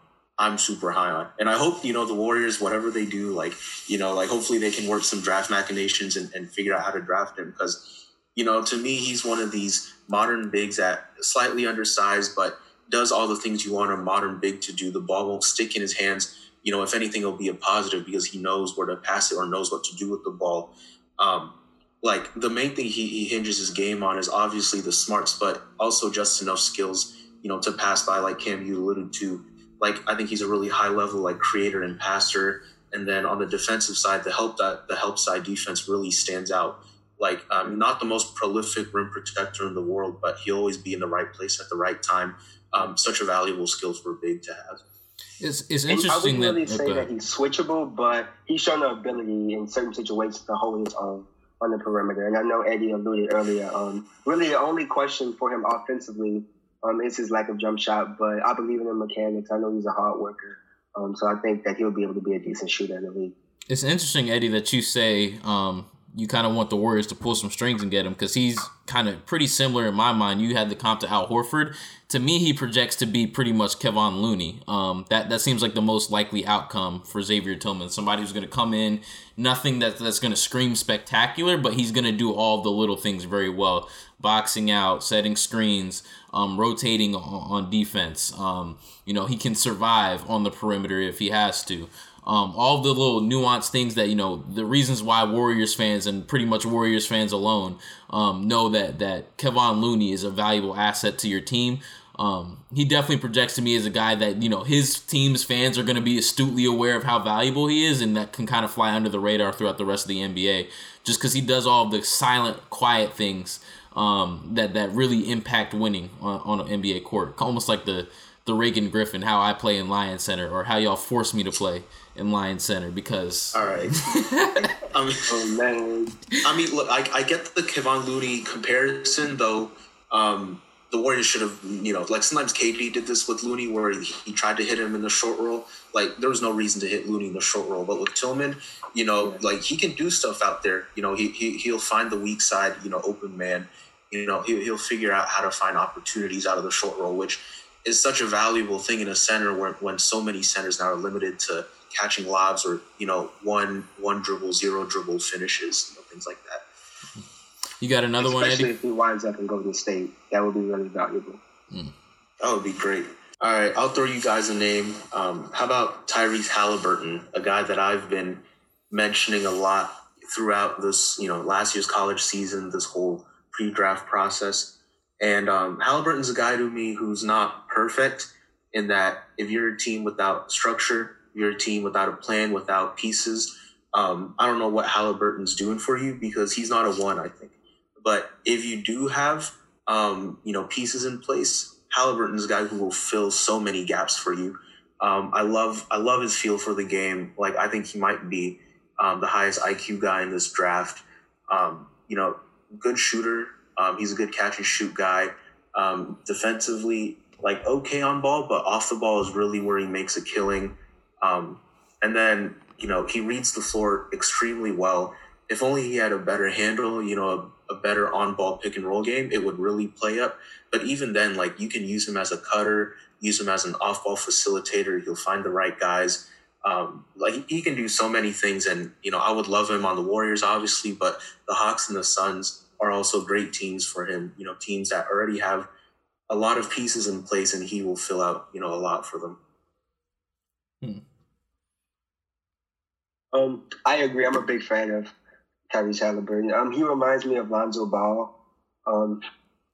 [SPEAKER 9] I'm super high on. And I hope, you know, the Warriors, whatever they do, like, you know, like hopefully they can work some draft machinations and, and figure out how to draft him. Because, you know, to me, he's one of these modern bigs that slightly undersized, but does all the things you want a modern big to do. The ball won't stick in his hands. You know, if anything, it'll be a positive because he knows where to pass it or knows what to do with the ball. Um, like the main thing he, he hinges his game on is obviously the smarts, but also just enough skills, you know, to pass by, like Cam, you alluded to like I think he's a really high level like creator and passer. And then on the defensive side, the help that the help side defense really stands out. Like um, not the most prolific rim protector in the world, but he'll always be in the right place at the right time. Um, such a valuable skill for big to have.
[SPEAKER 3] It's it's interesting
[SPEAKER 5] I wouldn't
[SPEAKER 3] that.
[SPEAKER 5] really say
[SPEAKER 3] okay.
[SPEAKER 5] that he's switchable, but he's shown the ability in certain situations to hold his own on the perimeter. And I know Eddie alluded earlier. Um, really, the only question for him offensively um, is his lack of jump shot, but I believe in the mechanics. I know he's a hard worker, um, so I think that he'll be able to be a decent shooter in the league.
[SPEAKER 3] It's interesting, Eddie, that you say um, you kind of want the Warriors to pull some strings and get him because he's kind of pretty similar in my mind. You had the comp to Al Horford. To me, he projects to be pretty much Kevon Looney. Um, that that seems like the most likely outcome for Xavier Tillman. Somebody who's going to come in, nothing that that's going to scream spectacular, but he's going to do all the little things very well. Boxing out, setting screens, um, rotating on, on defense. Um, you know, he can survive on the perimeter if he has to. Um, all the little nuanced things that you know the reasons why Warriors fans and pretty much Warriors fans alone um, know that that Kevon Looney is a valuable asset to your team. Um, he definitely projects to me as a guy that you know his team's fans are going to be astutely aware of how valuable he is, and that can kind of fly under the radar throughout the rest of the NBA, just because he does all the silent, quiet things um, that that really impact winning on, on an NBA court, almost like the the Reagan Griffin, how I play in Lion Center, or how y'all force me to play in Lion Center because.
[SPEAKER 9] All right. I mean,
[SPEAKER 5] Oh man,
[SPEAKER 9] I mean, look, I, I get the Kevon Looney comparison, though. Um, the Warriors should have, you know, like sometimes KD did this with Looney, where he, he tried to hit him in the short roll. Like there was no reason to hit Looney in the short roll, but with Tillman, you know, like he can do stuff out there. You know, he, he he'll find the weak side, you know, open man. You know, he, he'll figure out how to find opportunities out of the short roll, which is such a valuable thing in a center where when so many centers now are limited to catching lobs or you know one one dribble, zero dribble finishes, you know, things like that.
[SPEAKER 3] You got another one,
[SPEAKER 5] especially
[SPEAKER 3] Eddie?
[SPEAKER 5] if he winds up in Golden State, that would be really valuable.
[SPEAKER 9] That would be great. All right, I'll throw you guys a name. Um, how about Tyrese Halliburton, a guy that I've been mentioning a lot throughout this, you know, last year's college season, this whole pre-draft process. And um, Halliburton's a guy to me who's not perfect in that if you're a team without structure, you're team without a plan, without pieces. Um, I don't know what Halliburton's doing for you because he's not a one, I think. But if you do have, um, you know, pieces in place, Halliburton's a guy who will fill so many gaps for you. Um, I love, I love his feel for the game. Like I think he might be um, the highest IQ guy in this draft. Um, you know, good shooter. Um, he's a good catch and shoot guy. Defensively, like okay on ball, but off the ball is really where he makes a killing. Um, and then you know he reads the floor extremely well. If only he had a better handle, you know, a, a better on-ball pick and roll game, it would really play up. But even then, like you can use him as a cutter, use him as an off-ball facilitator. He'll find the right guys. Um, like he can do so many things, and you know, I would love him on the Warriors, obviously, but the Hawks and the Suns are also great teams for him. You know, teams that already have a lot of pieces in place, and he will fill out, you know, a lot for them.
[SPEAKER 5] Um, I agree. I'm a big fan of Tyrese Halliburton. Um, he reminds me of Lonzo Ball. Um,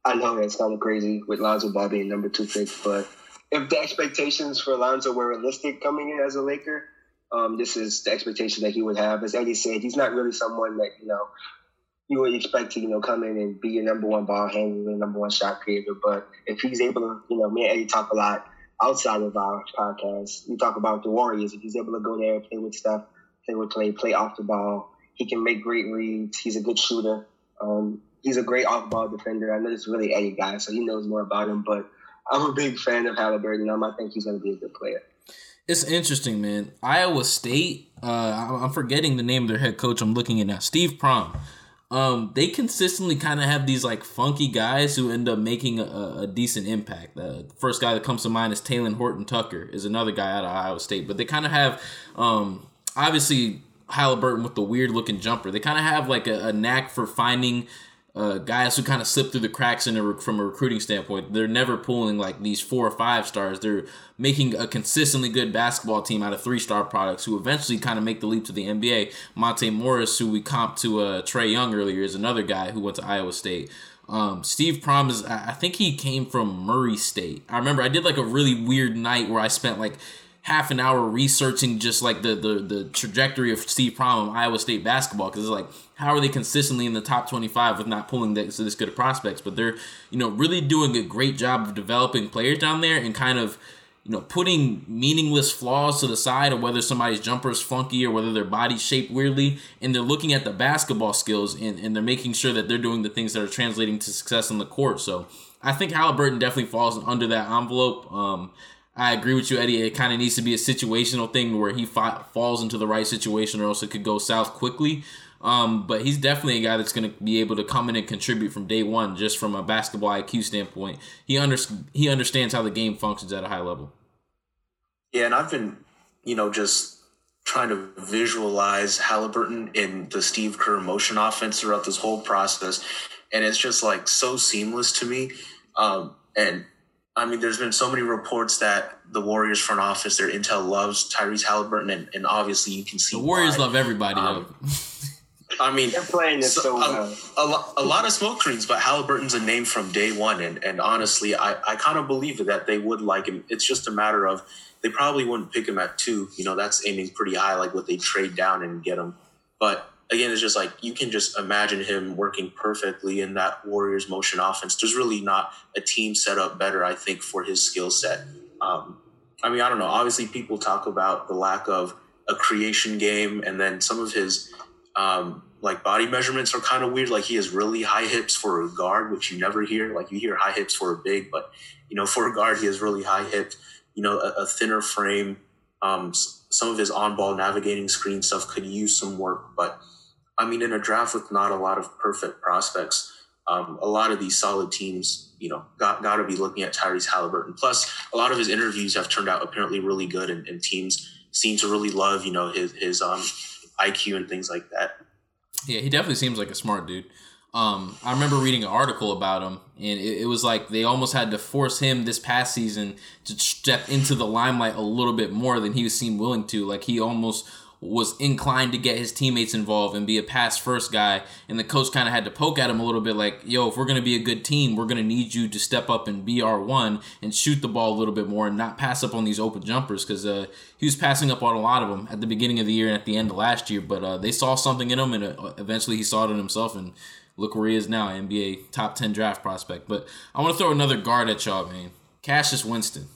[SPEAKER 5] I know that's kind of crazy with Lonzo Ball being number two pick, but if the expectations for Lonzo were realistic coming in as a Laker, um, this is the expectation that he would have. As Eddie said, he's not really someone that you know you would expect to you know come in and be your number one ball handler, number one shot creator. But if he's able to, you know, me and Eddie talk a lot outside of our podcast. We talk about the Warriors. If he's able to go there and play with stuff, play with play, play off the ball, he can make great reads. He's a good shooter. Um, he's a great off ball defender. I know this is really Eddie guy, so he knows more about him. But I'm a big fan of Halliburton. Um, I think he's going to be a good player.
[SPEAKER 3] It's interesting, man. Iowa State. Uh, I'm forgetting the name of their head coach. I'm looking at now. Steve Prohm. Um, they consistently kind of have these like funky guys who end up making a, a decent impact. The first guy that comes to mind is Talen Horton Tucker, is another guy out of Iowa State. But they kind of have, um, obviously Halliburton with the weird looking jumper. They kind of have like a, a knack for finding uh, guys who kind of slip through the cracks in a, from a recruiting standpoint. They're never pulling like these four or five stars. They're making a consistently good basketball team out of three star products who eventually kind of make the leap to the NBA. Monte Morris, who we comped to uh, Trae Young earlier, is another guy who went to Iowa State. Um, Steve Prohm is, I think he came from Murray State. I remember I did like a really weird night where I spent like half an hour researching just like the the, the trajectory of Steve Prohm Iowa State basketball because it's like how are they consistently in the top 25 with not pulling this, this good of prospects? But they're you know really doing a great job of developing players down there and kind of you know putting meaningless flaws to the side of whether somebody's jumper is funky or whether their body's shaped weirdly. And they're looking at the basketball skills and, and they're making sure that they're doing the things that are translating to success on the court. So I think Halliburton definitely falls under that envelope. Um, I agree with you, Eddie. It kind of needs to be a situational thing where he fa- falls into the right situation, or else it could go south quickly. Um, but he's definitely a guy that's going to be able to come in and contribute from day one, just from a basketball IQ standpoint. He under, he understands how the game functions at a high level.
[SPEAKER 9] Yeah, and I've been, you know, just trying to visualize Halliburton in the Steve Kerr motion offense throughout this whole process, and it's just like so seamless to me. Um, and I mean, there's been so many reports that the Warriors front office, their intel loves Tyrese Halliburton, and, and obviously you can see
[SPEAKER 3] the Warriors
[SPEAKER 9] why.
[SPEAKER 3] love everybody. Um,
[SPEAKER 9] I mean,
[SPEAKER 5] they're playing it so, so well.
[SPEAKER 9] A, a, a, lot of smoke screens, but Halliburton's a name from day one, and and honestly, I I kind of believe that they would like him. It's just a matter of they probably wouldn't pick him at two. You know, that's aiming pretty high, like what they trade down and get him. But again, it's just like you can just imagine him working perfectly in that Warriors motion offense. There's really not a team set up better, I think, for his skill set. Um, I mean, I don't know. Obviously, people talk about the lack of a creation game, and then some of his um, like body measurements are kind of weird. Like he has really high hips for a guard, which you never hear. Like you hear high hips for a big, but you know, for a guard, he has really high hips. You know, a, a thinner frame. Um, some of his on-ball navigating screen stuff could use some work, but I mean, in a draft with not a lot of perfect prospects, um, a lot of these solid teams, you know, got got to be looking at Tyrese Halliburton. Plus, a lot of his interviews have turned out apparently really good, and, and teams seem to really love, you know, his his um, IQ and things like that.
[SPEAKER 3] Yeah, he definitely seems like a smart dude. Um, I remember reading an article about him, and it, it, was like they almost had to force him this past season to step into the limelight a little bit more than he was seemed willing to. Like he almost was inclined to get his teammates involved and be a pass first guy. And the coach kind of had to poke at him a little bit like, yo, if we're to be a good team, we're to need you to step up and be our one and shoot the ball a little bit more and not pass up on these open jumpers because uh, he was passing up on a lot of them at the beginning of the year and at the end of last year. But uh, they saw something in him and uh, eventually he saw it in himself. And look where he is now, NBA top 10 draft prospect. But I want to throw another guard at y'all, man. Cassius Winston.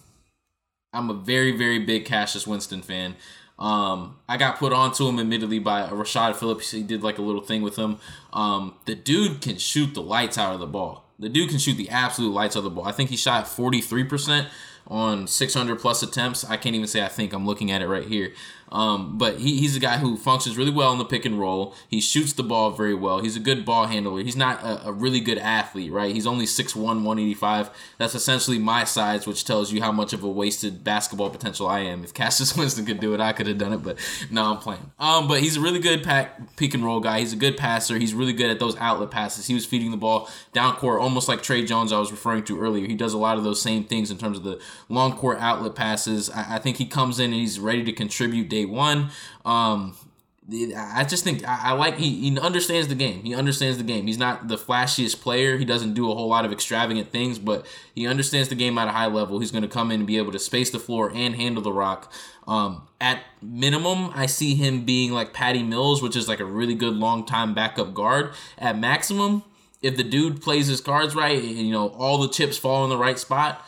[SPEAKER 3] I'm a very, very big Cassius Winston fan. Um, I got put onto him admittedly by Rashad Phillips. He did like a little thing with him. Um, the dude can shoot the lights out of the ball. The dude can shoot the absolute lights out of the ball. I think he shot 43% on 600 plus attempts. I can't even say I think I'm looking at it right here. Um, but he, he's a guy who functions really well in the pick and roll. He shoots the ball very well. He's a good ball handler. He's not a, a really good athlete, right? He's only 6'1, 185. That's essentially my size, which tells you how much of a wasted basketball potential I am. If Cassius Winston could do it, I could have done it, but no, I'm playing. Um, but he's a really good pack, pick and roll guy. He's a good passer. He's really good at those outlet passes. He was feeding the ball down court, almost like Tre Jones I was referring to earlier. He does a lot of those same things in terms of the long court outlet passes. I, I think he comes in and he's ready to contribute day one. Um, I just think I, like he, he understands the game. He understands the game. He's not the flashiest player. He doesn't do a whole lot of extravagant things, but he understands the game at a high level. He's going to come in and be able to space the floor and handle the rock. Um, at minimum, I see him being like Patty Mills, which is like a really good long time backup guard. At maximum, if the dude plays his cards right and you know all the chips fall in the right spot,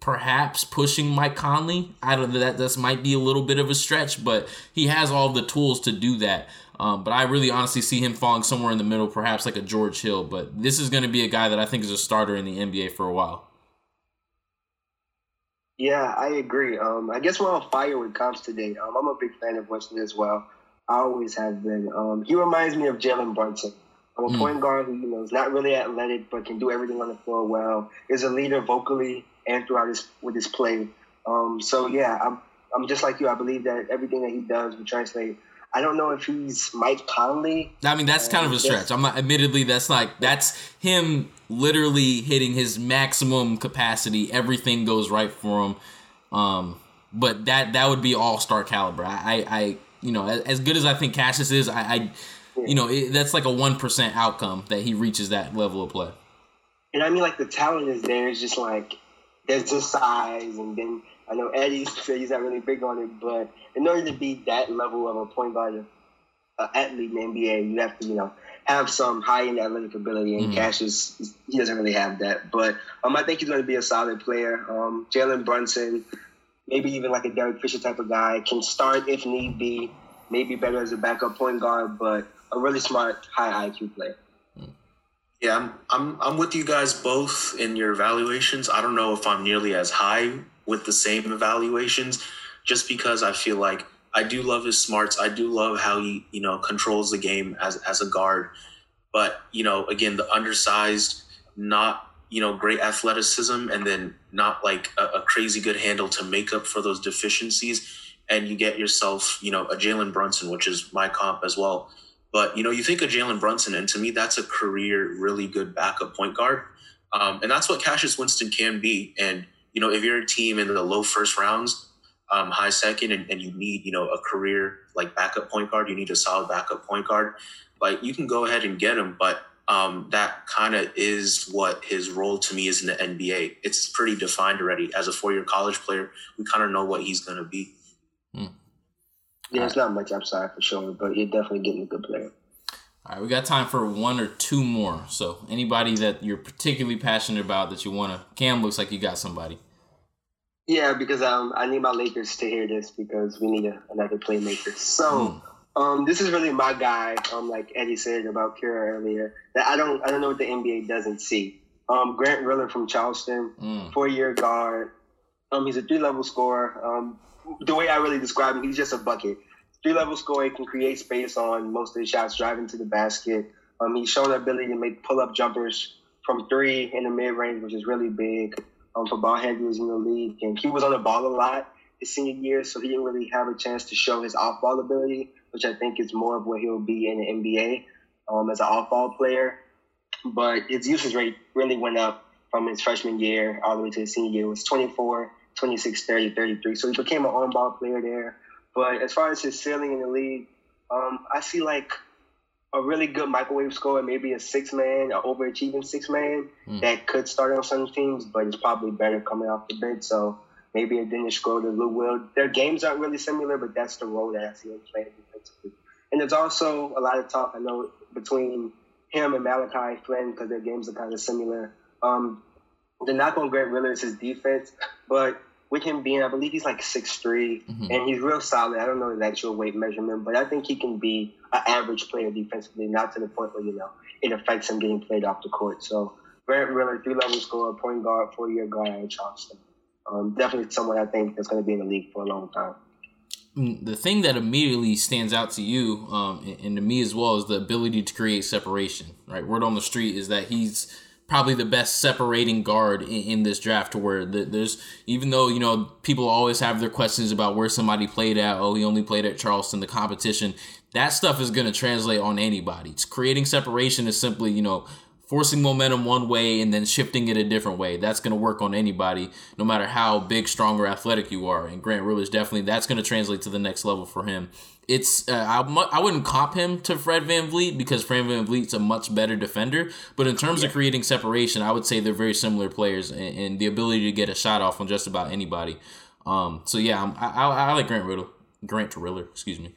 [SPEAKER 3] perhaps pushing Mike Conley. I don't know that this might be a little bit of a stretch, but he has all the tools to do that. Um, but I really honestly see him falling somewhere in the middle, perhaps like a George Hill. But this is going to be a guy that I think is a starter in the NBA for a while.
[SPEAKER 5] Yeah, I agree. Um, I guess we're on fire with comps today. Um, I'm a big fan of Winston as well. I always have been. Um, he reminds me of Jalen Brunson. I'm a mm. point guard who you know is not really athletic, but can do everything on the floor well. Is a leader vocally and throughout his with his play. Um, so yeah, I'm I'm just like you. I believe that everything that he does will translate. I don't know if he's Mike Conley.
[SPEAKER 3] I mean, that's kind of a stretch. I'm not. Admittedly, that's like that's him literally hitting his maximum capacity. Everything goes right for him. Um, but that that would be all star caliber. I, I, you know, as, as, good as I think Cassius is, I, I you know, it, that's like a one percent outcome that he reaches that level of play.
[SPEAKER 5] And I mean, like the talent is there. It's just like there's just size, and then I know Eddie said he's not really big on it, but in order to be that level of a point guard, uh, athlete in the NBA, you have to, you know, have some high end athletic ability, and mm-hmm. Cassius he doesn't really have that. But um, I think he's going to be a solid player. Um, Jalen Brunson, maybe even like a Derek Fisher type of guy, can start if need be. Maybe better as a backup point guard, but a really smart, high IQ player.
[SPEAKER 9] Yeah, I'm, I'm I'm with you guys both in your evaluations. I don't know if I'm nearly as high with the same evaluations, just because I feel like I do love his smarts. I do love how he, you know, controls the game as as a guard. But you know, again, the undersized, not you know, great athleticism, and then not like a, a crazy good handle to make up for those deficiencies, and you get yourself, you know, a Jalen Brunson, which is my comp as well. But you know, you think of Jalen Brunson, and to me, that's a career really good backup point guard, um, and that's what Cassius Winston can be. And you know, if you're a team in the low first rounds, um, high second, and, and you need you know a career like backup point guard, you need a solid backup point guard. Like you can go ahead and get him, but um, that kind of is what his role to me is in the NBA. It's pretty defined already. As a four-year college player, we kind of know what he's going to be.
[SPEAKER 5] Hmm. Yeah, it's not much upside for sure, but you're definitely getting a good player.
[SPEAKER 3] All right, we got time for one or two more. So anybody that you're particularly passionate about that you want to. Cam looks like you got somebody.
[SPEAKER 5] Yeah, because um, I need my Lakers to hear this because we need a, another playmaker. So. Mm um, this is really my guy. Um, like Eddie said about Kira earlier, that I don't I don't know what the NBA doesn't see. Um, Grant Riller from Charleston, mm. four year guard. Um, he's a three level scorer. Um, the way I really describe him, he's just a bucket. Three level scoring can create space on most of the shots, driving to the basket. Um, he's shown the ability to make pull up jumpers from three in the mid range, which is really big um, for ball handlers in the league. And he was on the ball a lot his senior year, so he didn't really have a chance to show his off ball ability which I think is more of what he'll be in the NBA um, as an off-ball player. But his usage rate really went up from his freshman year all the way to his senior year. It was 24, 26, 30, 33. So he became an on-ball player there. But as far as his ceiling in the league, um, I see like a really good microwave scorer, maybe a six man, an overachieving six man mm. that could start on some teams, but it's probably better coming off the bench. So maybe a Dennis Schroeder, Lou Will. Their games aren't really similar, but that's the role that I see him playing defensively. And there's also a lot of talk I know between him and Malachi Flynn because their games are kind of similar. Um, the knock on Grant Riller is his defense, but with him being, I believe he's like 6'3", mm-hmm. and he's real solid. I don't know his actual weight measurement, but I think he can be an average player defensively, not to the point where, you know, it affects him getting played off the court. So Grant Riller, three-level scorer, point guard, four-year guard at Charleston um, definitely someone I think that's going to be in the league for a long time.
[SPEAKER 3] Mm, the thing that immediately stands out to you um, and to me as well is the ability to create separation. Right, word on the street is that he's probably the best separating guard in, in this draft. To where the, there's even though you know people always have their questions about where somebody played at. Oh, he only played at Charleston. The competition that stuff is going to translate on anybody. It's creating separation is simply you know forcing momentum one way and then shifting it a different way. That's going to work on anybody, no matter how big, strong, or athletic you are. And Grant Riller's definitely that's going to translate to the next level for him. It's uh, I, I wouldn't cop him to Fred Van VanVleet because Fred VanVleet's a much better defender. But in terms yeah. of creating separation, I would say they're very similar players and, and, the ability to get a shot off on just about anybody. Um, so yeah, I, I, I like Grant Riddle, Grant Riller, excuse me.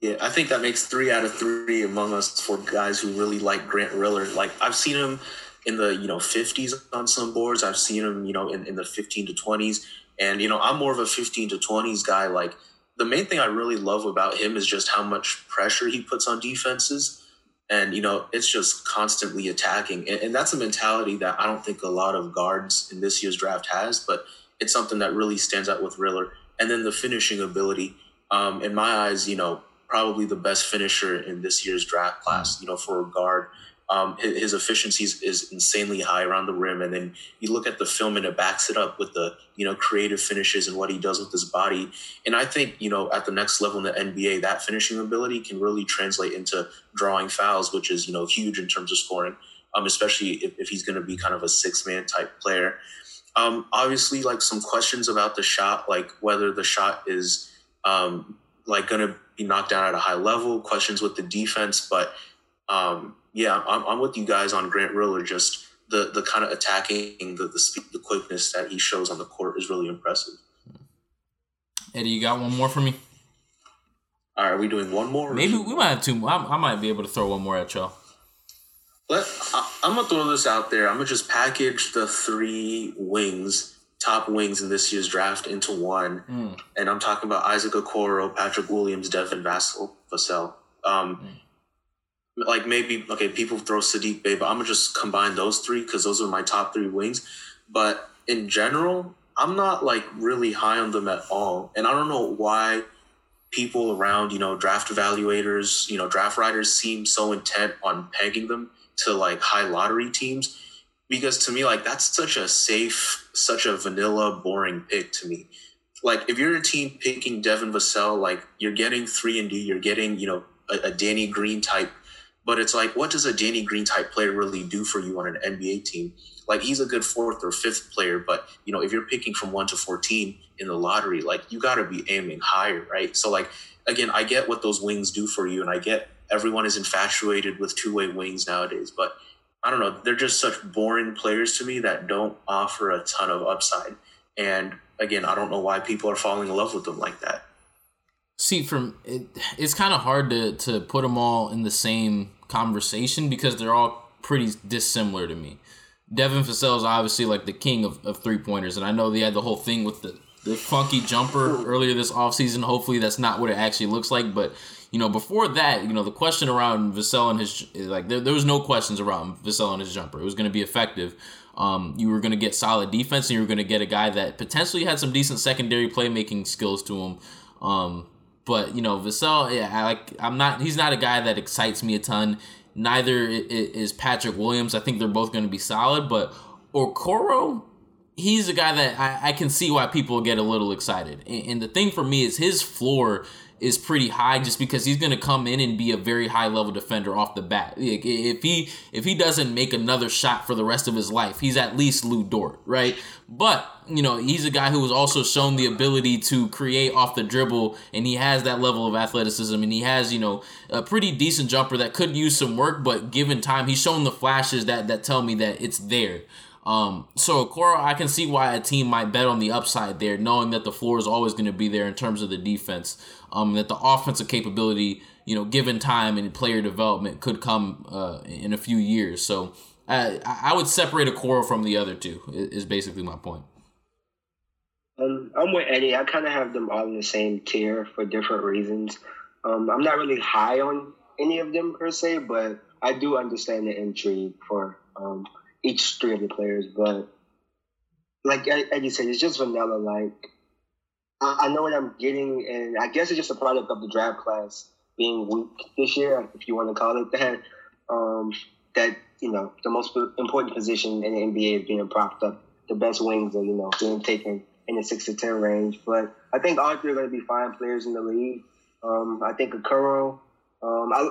[SPEAKER 9] Yeah, I think that makes three out of three among us for guys who really like Grant Riller. Like I've seen him in the you know 50s on some boards. I've seen him you know in, in the 15 to 20s, and you know I'm more of a 15 to 20s guy. Like the main thing I really love about him is just how much pressure he puts on defenses, and you know it's just constantly attacking, and, and that's a mentality that I don't think a lot of guards in this year's draft has, but it's something that really stands out with Riller. And then the finishing ability, um, in my eyes, you know probably the best finisher in this year's draft class. You know, for a guard, um, his, his efficiency is insanely high around the rim, and then you look at the film and it backs it up with the you know creative finishes and what he does with his body. And I think you know at the next level in the NBA, that finishing ability can really translate into drawing fouls, which is you know huge in terms of scoring. Um, especially if, if he's going to be kind of a six man type player. Um, obviously, like some questions about the shot, like whether the shot is um, like going to be knocked down at a high level, questions with the defense. But um, yeah, I'm, I'm with you guys on Grant Riller. Just the the kind of attacking, the the speed, the quickness that he shows on the court is really impressive.
[SPEAKER 3] Eddie, you got one more for me?
[SPEAKER 9] All right, are we doing one more?
[SPEAKER 3] Maybe we might have two. I, I might be able to throw one more at y'all.
[SPEAKER 9] Let I, I'm gonna throw this out there. I'm gonna just package the three wings top wings in this year's draft into one. Mm. And I'm talking about Isaac Okoro, Patrick Williams, Devin Vassell, Vassell. Um, mm. Like maybe, okay, people throw Saddiq Bey, but I'm to just combine those three because those are my top three wings. But in general, I'm not like really high on them at all. And I don't know why people around, you know, draft evaluators, you know, draft writers seem so intent on pegging them to like high lottery teams because to me like that's such a safe such a vanilla boring pick to me like if you're a team picking devin vassell like you're getting 3 and d you're getting you know a, a danny green type but it's like what does a danny green type player really do for you on an nba team like he's a good fourth or fifth player but you know if you're picking from 1 to 14 in the lottery like you got to be aiming higher right so like again i get what those wings do for you and i get everyone is infatuated with two-way wings nowadays but I don't know. They're just such boring players to me that don't offer a ton of upside. And again, I don't know why people are falling in love with them like that.
[SPEAKER 3] See, from it, it's kind of hard to to put them all in the same conversation because they're all pretty dissimilar to me. Devin Vassell is obviously like the king of, of three pointers, and I know they had the whole thing with the the funky jumper earlier this offseason. Hopefully, that's not what it actually looks like, but you know, before that, you know, the question around Vassell and his like there, there was no questions around Vassell and his jumper. It was going to be effective. Um, you were going to get solid defense, and you were going to get a guy that potentially had some decent secondary playmaking skills to him. Um, but you know, Vassell, yeah, I like. I'm not. He's not a guy that excites me a ton. Neither is Patrick Williams. I think they're both going to be solid, but Okoro, he's a guy that I, I, can see why people get a little excited. And, and, the thing for me is his floor is pretty high just because he's going to come in and be a very high level defender off the bat. Like if he if he doesn't make another shot for the rest of his life, he's at least Lu Dort, right? But you know he's a guy who has also shown the ability to create off the dribble, and he has that level of athleticism, and he has you know a pretty decent jumper that could use some work, but given time, he's shown the flashes that that tell me that it's there. Um, so Okoro, I can see why a team might bet on the upside there, knowing that the floor is always going to be there in terms of the defense. Um, that the offensive capability, you know, given time and player development, could come uh, in a few years. So uh, I would separate a Okoro from the other two. Is basically my point.
[SPEAKER 5] Um, I'm with Eddie. I kind of have them all in the same tier for different reasons. Um, I'm not really high on any of them per se, but I do understand the intrigue for um, each three of the players. But like you said, it's just vanilla. Like I, I know what I'm getting, and I guess it's just a product of the draft class being weak this year, if you want to call it that. Um, that you know the most important position in the NBA is being propped up. The best wings are you know being taken in the six to ten range. But I think all three are going to be fine players in the league. Um, I think Okoro. Um, I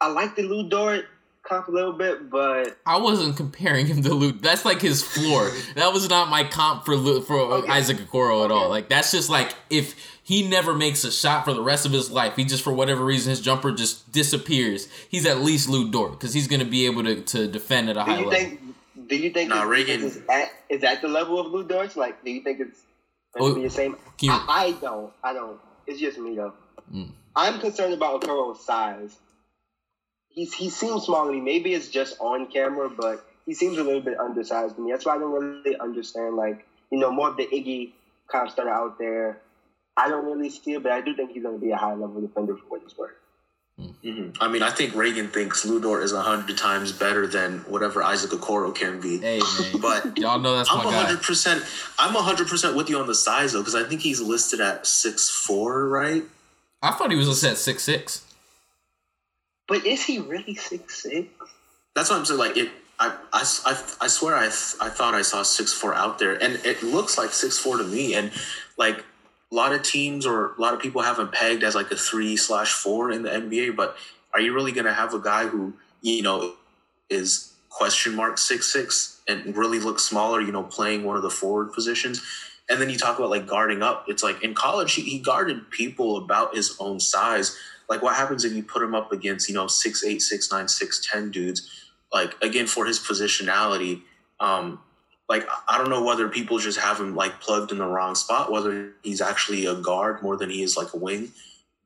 [SPEAKER 5] I like the Lu Dort comp a little bit, but
[SPEAKER 3] I wasn't comparing him to Luke. That's like his floor. that was not my comp for Luke, for okay. Isaac Okoro at okay. all. Like that's just like if he never makes a shot for the rest of his life, he just for whatever reason his jumper just disappears. He's at least Lu Dort because he's going to be able to, to defend at a
[SPEAKER 5] do
[SPEAKER 3] high
[SPEAKER 5] level.
[SPEAKER 3] Think,
[SPEAKER 5] do you think
[SPEAKER 9] nah, Reagan
[SPEAKER 5] is at, is at the level of Lu Dort? Like, do you think it's going to oh, be the same? You, I, I, don't. I don't. It's just me though. Mm. I'm concerned about Okoro's size he's he seems small to me. Maybe it's just on camera, but he seems a little bit undersized to me. That's why I don't really understand like you know more of the Iggy cops that are out there. I don't really see it, but I do think he's going to be a high level defender for what he's worth.
[SPEAKER 9] Mm-hmm. I mean, I think Reagan thinks Lu Dort is a hundred times better than whatever Isaac Okoro can be.
[SPEAKER 3] Hey, man.
[SPEAKER 9] but
[SPEAKER 3] y'all know that's
[SPEAKER 9] I'm
[SPEAKER 3] my
[SPEAKER 9] hundred percent. I'm hundred percent with you on the size though, because I think he's listed at six four, right?
[SPEAKER 3] I thought he was listed at six six.
[SPEAKER 5] But is he really six six?
[SPEAKER 9] That's what I'm saying. Like it, I, I, I, I swear I, I thought I saw six four out there, and it looks like six four to me. And like a lot of teams or a lot of people have him pegged as like a three slash four in the NBA. But are you really to have a guy who you know is question mark six six and really looks smaller? You know, playing one of the forward positions. And then you talk about like guarding up. It's like in college he, he guarded people about his own size like, what happens if you put him up against, you know, six eight, six nine, six ten dudes? Like, again, for his positionality, um, like I don't know whether people just have him like plugged in the wrong spot, whether he's actually a guard more than he is like a wing.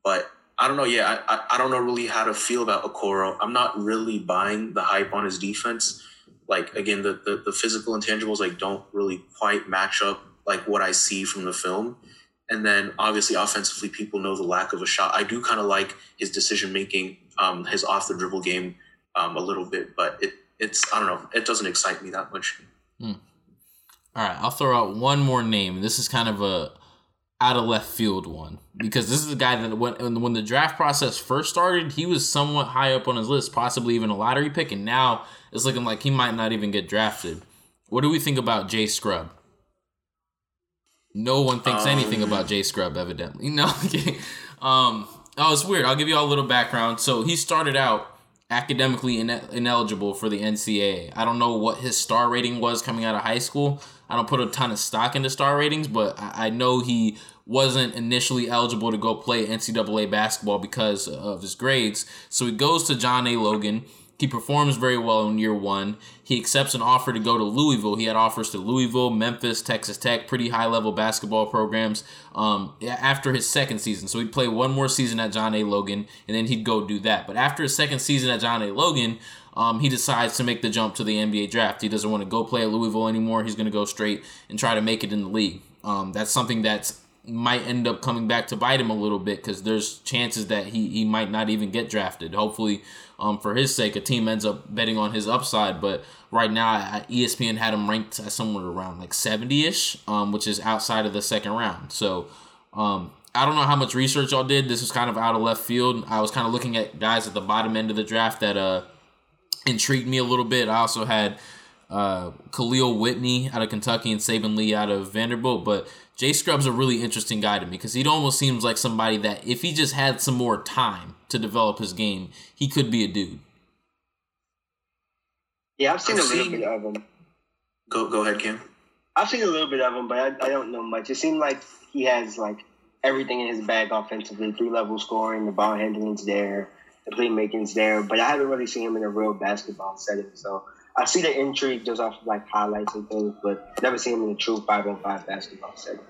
[SPEAKER 9] But I don't know. Yeah, I, I don't know really how to feel about Okoro. I'm not really buying the hype on his defense. Like again, the, the, the physical intangibles like don't really quite match up like what I see from the film. And then obviously offensively, people know the lack of a shot. I do kind of like his decision making, um, his off the dribble game um, a little bit, but it it's I don't know, it doesn't excite me that much.
[SPEAKER 3] Hmm. All right, I'll throw out one more name. This is kind of a out of left field one because this is a guy that when when the draft process first started, he was somewhat high up on his list, possibly even a lottery pick, and now it's looking like he might not even get drafted. What do we think about Jay Scrubb? No one thinks um, anything about Jay Scrubb, evidently. No. um, oh, it's weird. I'll give you all a little background. So he started out academically ineligible for the NCAA. I don't know what his star rating was coming out of high school. I don't put a ton of stock into star ratings, but I, I know he wasn't initially eligible to go play NCAA basketball because of his grades. So he goes to John A. Logan. He performs very well in year one. He accepts an offer to go to Louisville. He had offers to Louisville, Memphis, Texas Tech, pretty high level basketball programs um, after his second season. So he'd play one more season at John A. Logan, and then he'd go do that. But after his second season at John A. Logan, um, he decides to make the jump to the NBA draft. He doesn't want to go play at Louisville anymore. He's going to go straight and try to make it in the league. Um, that's something that's might end up coming back to bite him a little bit because there's chances that he, he might not even get drafted. Hopefully, um, for his sake, a team ends up betting on his upside. But right now, ESPN had him ranked somewhere around like 70 ish, um, which is outside of the second round. So um, I don't know how much research y'all did. This was kind of out of left field. I was kind of looking at guys at the bottom end of the draft that uh, intrigued me a little bit. I also had uh, Kahlil Whitney out of Kentucky and Saben Lee out of Vanderbilt. But Jay Scrubb's a really interesting guy to me because he almost seems like somebody that if he just had some more time to develop his game, he could be a dude.
[SPEAKER 5] Yeah, I've seen I've a little seen... bit of him.
[SPEAKER 9] Go go ahead, Kim.
[SPEAKER 5] I've seen a little bit of him, but I, I don't know much. It seemed like he has like everything in his bag offensively, three level scoring, the ball handling's there, the playmaking's there, but I haven't really seen him in a real basketball setting. So I see the intrigue just off of like highlights and things, but never seen him in a true five on five basketball setting.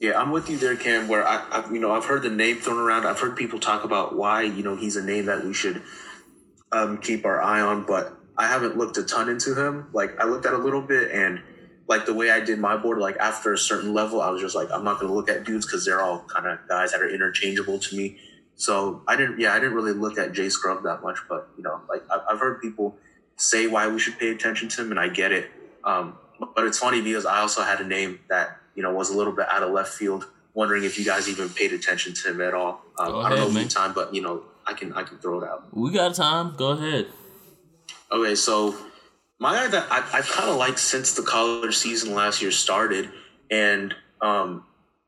[SPEAKER 9] Yeah, I'm with you there, Cam. Where I, I, you know, I've heard the name thrown around. I've heard people talk about why, you know, he's a name that we should um, keep our eye on. But I haven't looked a ton into him. Like I looked at a little bit, and like the way I did my board, like after a certain level, I was just like, I'm not to look at dudes because they're all kind of guys that are interchangeable to me. So I didn't, yeah, I didn't really look at Jay Scrubb that much. But you know, like I've heard people say why we should pay attention to him, and I get it. Um, but it's funny because I also had a name that you know, was a little bit out of left field. Wondering if you guys even paid attention to him at all. Um, I don't know if time, but you know, I can I can throw it out.
[SPEAKER 3] We got time. Go ahead.
[SPEAKER 9] Okay, so my guy that I, I've kind of liked since the college season last year started, and um,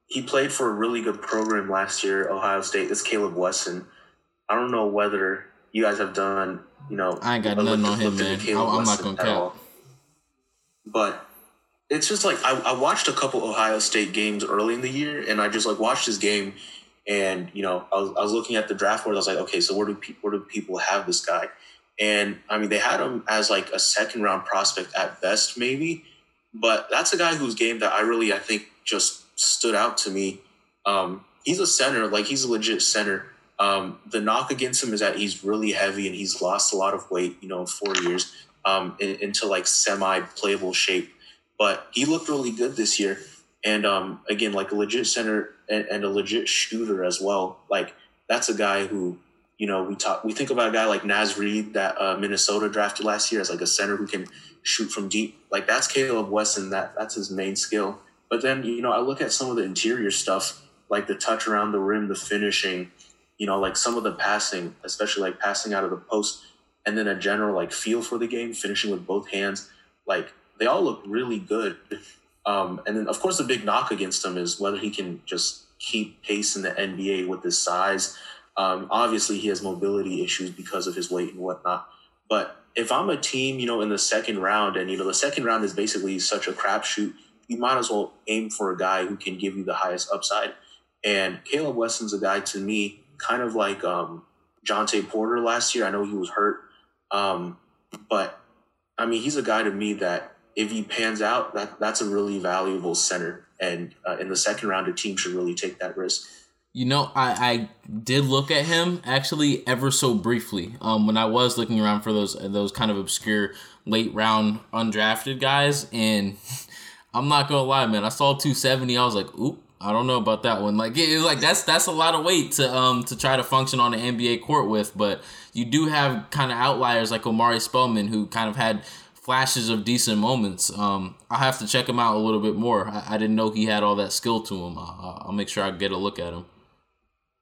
[SPEAKER 9] he played for a really good program last year, Ohio State. It's Caleb Wesson. I don't know whether you guys have done, you know,
[SPEAKER 3] I ain't got nothing on him, man. I'm not gonna count.
[SPEAKER 9] But it's just like I, I watched a couple Ohio State games early in the year, and I just like watched this game, and you know I was, I was looking at the draft board. I was like, okay, so where do pe- where do people have this guy? And I mean, they had him as like a second round prospect at best, maybe, but that's a guy whose game that I really I think just stood out to me. Um, he's a center, like he's a legit center. Um, the knock against him is that he's really heavy and he's lost a lot of weight, you know, in four years um, in, into like semi playable shape but he looked really good this year. And um, again, like a legit center and, and, a legit shooter as well. Like that's a guy who, you know, we talk, we think about a guy like Naz Reid that uh, Minnesota drafted last year as like a center who can shoot from deep. Like that's Caleb Wesson. That that's his main skill. But then you know, I look at some of the interior stuff, like the touch around the rim, the finishing, you know, like some of the passing, especially like passing out of the post, and then a general like feel for the game, finishing with both hands. Like they all look really good. Um, and then, of course, the big knock against him is whether he can just keep pace in the NBA with his size. Um, obviously, he has mobility issues because of his weight and whatnot. But if I'm a team, you know, in the second round, and you know, the second round is basically such a crapshoot, you might as well aim for a guy who can give you the highest upside. And Caleb Wesson's a guy to me, kind of like um, Jontay Porter last year. I know he was hurt, um, but I mean, he's a guy to me that if he pans out, that that's a really valuable center. And uh, in the second round, a team should really take that risk.
[SPEAKER 3] You know, I, I did look at him actually ever so briefly um, when I was looking around for those those kind of obscure late round undrafted guys, and I'm not gonna lie, man. I saw 270. I was like, oop, I don't know about that one. Like, it, like that's that's a lot of weight to um to try to function on an NBA court with. But you do have kind of outliers like Omari Spellman, who kind of had flashes of decent moments. Um, I have to check him out a little bit more. I, I didn't know he had all that skill to him. I, will make sure I get a look at him.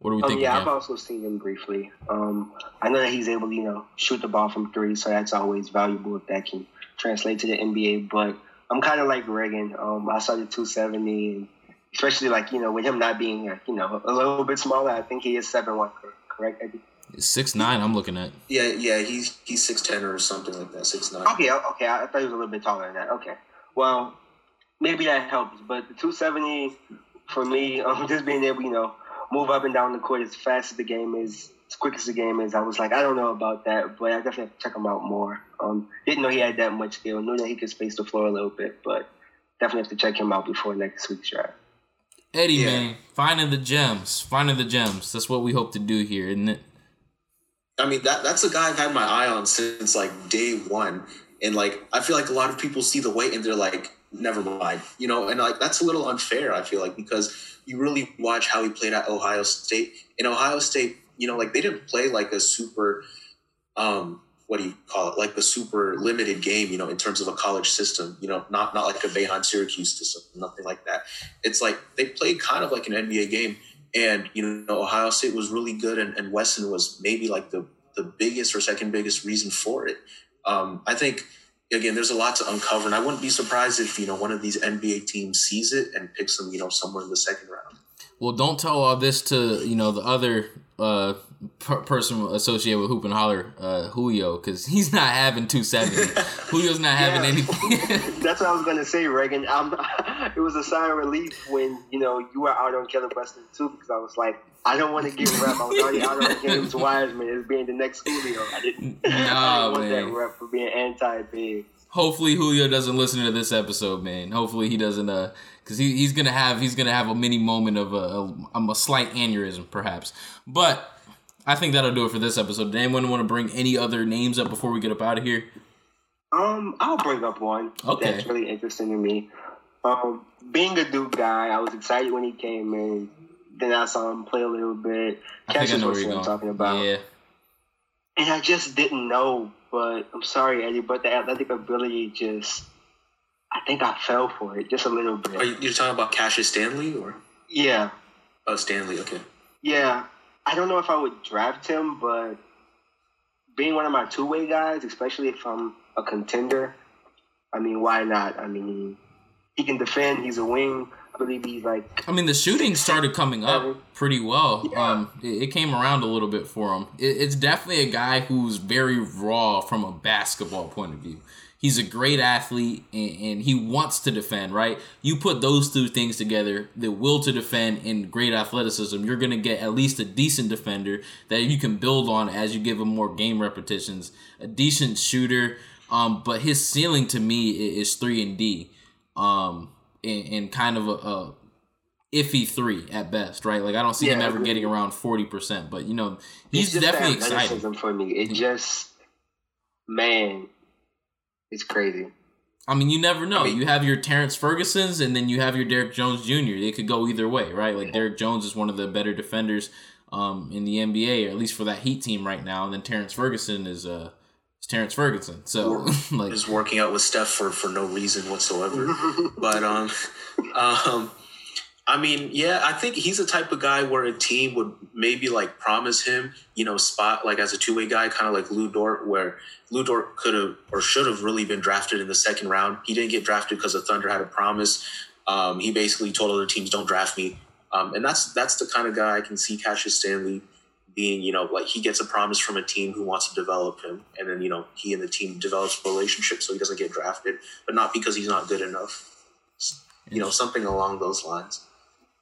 [SPEAKER 3] What do we
[SPEAKER 5] um,
[SPEAKER 3] think?
[SPEAKER 5] Yeah, I've also seen him briefly. Um, I know that he's able to, you know, shoot the ball from three, so that's always valuable if that can translate to the NBA. But I'm kind of like Reagan. Um, I saw the 270, and especially like you know with him not being you know a little bit smaller, I think he is seven one. Correct, Eddie?
[SPEAKER 3] Six nine. I'm looking at.
[SPEAKER 9] Yeah, yeah, he's he's six ten or something like that. Six nine.
[SPEAKER 5] Okay, okay. I thought he was a little bit taller than that. Okay, well, maybe that helps. But the 270 for me, um, just being able, you know, move up and down the court as fast as the game is, as quick as the game is, I was like, I don't know about that, but I definitely have to check him out more. Um, didn't know he had that much skill. Knew that he could space the floor a little bit, but definitely have to check him out before next week's draft.
[SPEAKER 3] Eddie, yeah. man, finding the gems, finding the gems. That's what we hope to do here, isn't it?
[SPEAKER 9] I mean, that that's a guy I've had my eye on since like day one, and like I feel like a lot of people see the weight and they're like, never mind, you know, and like that's a little unfair. I feel like because you really watch how he played at Ohio State. In Ohio State, you know, like they didn't play like a super, um, what do you call it? Like the super limited game, you know, in terms of a college system. You know, not not like a Boeheim Syracuse system, nothing like that. It's like they played kind of like an NBA game and you know, Ohio State was really good, and, and Wesson was maybe like the the biggest or second biggest reason for it. Um, I think again, there's a lot to uncover, and I wouldn't be surprised if you know one of these NBA teams sees it and picks them, you know, somewhere in the second round.
[SPEAKER 3] Well, don't tell all this to you know the other uh, per- person associated with Hoop and Holler, uh, Julio, because he's not having 270. Julio's not having anything.
[SPEAKER 5] That's what I was gonna say, Reagan. Um, it was a sign of relief when you know you were out on Caleb Wesson too, because I was like, I don't want to give rep. I was already out on James Wiseman as being the next Julio. I didn't, nah, I didn't want that rep for being anti-big.
[SPEAKER 3] Hopefully Julio doesn't listen to this episode, man. Hopefully he doesn't uh because he, he's gonna have he's gonna have a mini moment of a, a, a slight aneurysm perhaps. But I think that'll do it for this episode. Did anyone want to bring any other names up before we get up out of here?
[SPEAKER 5] Um, I'll bring up one okay. that's really interesting to me. Um, being a Duke guy, I was excited when he came in. Then I saw him play a little bit.
[SPEAKER 3] Catch what
[SPEAKER 5] I'm talking about.
[SPEAKER 3] Yeah.
[SPEAKER 5] And I just didn't know, but I'm sorry, Eddie, but the athletic ability just I think I fell for it just a little bit.
[SPEAKER 9] Are you you're talking about Cassius Stanley or?
[SPEAKER 5] Yeah.
[SPEAKER 9] Oh, Stanley. Okay.
[SPEAKER 5] Yeah, I don't know if I would draft him, but being one of my two way guys, especially if I'm a contender, I mean, why not? I mean, he can defend. He's a wing. I believe he's like.
[SPEAKER 3] I mean, the shooting started coming up pretty well. Yeah. Um, it, it, came around a little bit for him. It, it's definitely a guy who's very raw from a basketball point of view. He's a great athlete and, and, he wants to defend, right? You put those two things together, the will to defend and great athleticism, you're going to get at least a decent defender that you can build on as you give him more game repetitions. A decent shooter, um, but his ceiling to me is 3 and D. Um, and, and kind of a, a iffy three at best, right? Like I don't see yeah, him ever getting around forty percent, but you know he's definitely exciting
[SPEAKER 5] for me. It just man, it's crazy.
[SPEAKER 3] I mean, you never know. I mean, you have your Terrence Ferguson's, and then you have your Derrick Jones Jr. They could go either way, right? Like Derrick Jones is one of the better defenders um, in the NBA, or at least for that Heat team right now. And then Terrence Ferguson is uh, is Terrence Ferguson. So like,
[SPEAKER 9] is working out with Steph for for no reason whatsoever. but um, um, I mean, yeah, I think he's the type of guy where a team would maybe like promise him, you know, spot like as a two way guy, kind of like Lu Dort, where Lu Dort could have or should have really been drafted in the second round. He didn't get drafted because the Thunder had a promise. Um, he basically told other teams, "Don't draft me," um, and that's that's the kind of guy I can see Cassius Stanley being. You know, like he gets a promise from a team who wants to develop him, and then you know he and the team develops a relationship, so he doesn't get drafted, but not because he's not good enough. You know, something along those lines.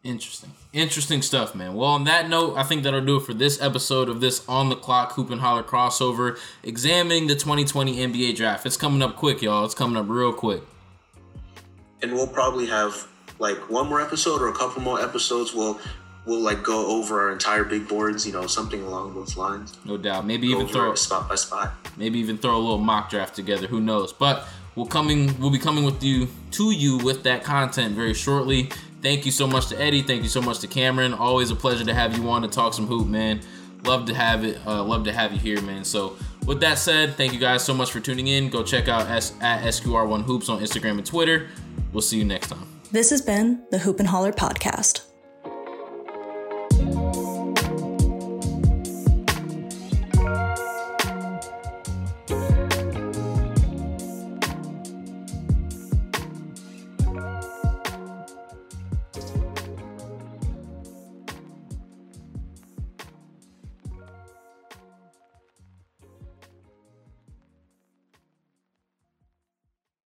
[SPEAKER 3] Interesting. Interesting stuff, man. Well, on that note, I think that'll do it for this episode of this On the Clock Hoop and Holler crossover, examining the 2020 NBA draft. It's coming up quick, y'all. It's coming up real quick.
[SPEAKER 9] And we'll probably have like one more episode or a couple more episodes. We'll we'll like go over our entire big boards, you know, something along those lines.
[SPEAKER 3] No doubt. Maybe go even throw
[SPEAKER 9] spot by spot.
[SPEAKER 3] Maybe even throw a little mock draft together. Who knows? But we'll coming we'll be coming with you to you with that content very shortly. Thank you so much to Eddie. Thank you so much to Cameron. Always a pleasure to have you on to talk some hoop, man. Love to have it. Uh, love to have you here, man. So with that said, thank you guys so much for tuning in. Go check out S- at SQR1 Hoops on Instagram and Twitter. We'll see you next time.
[SPEAKER 2] This has been the Hoop and Holler podcast.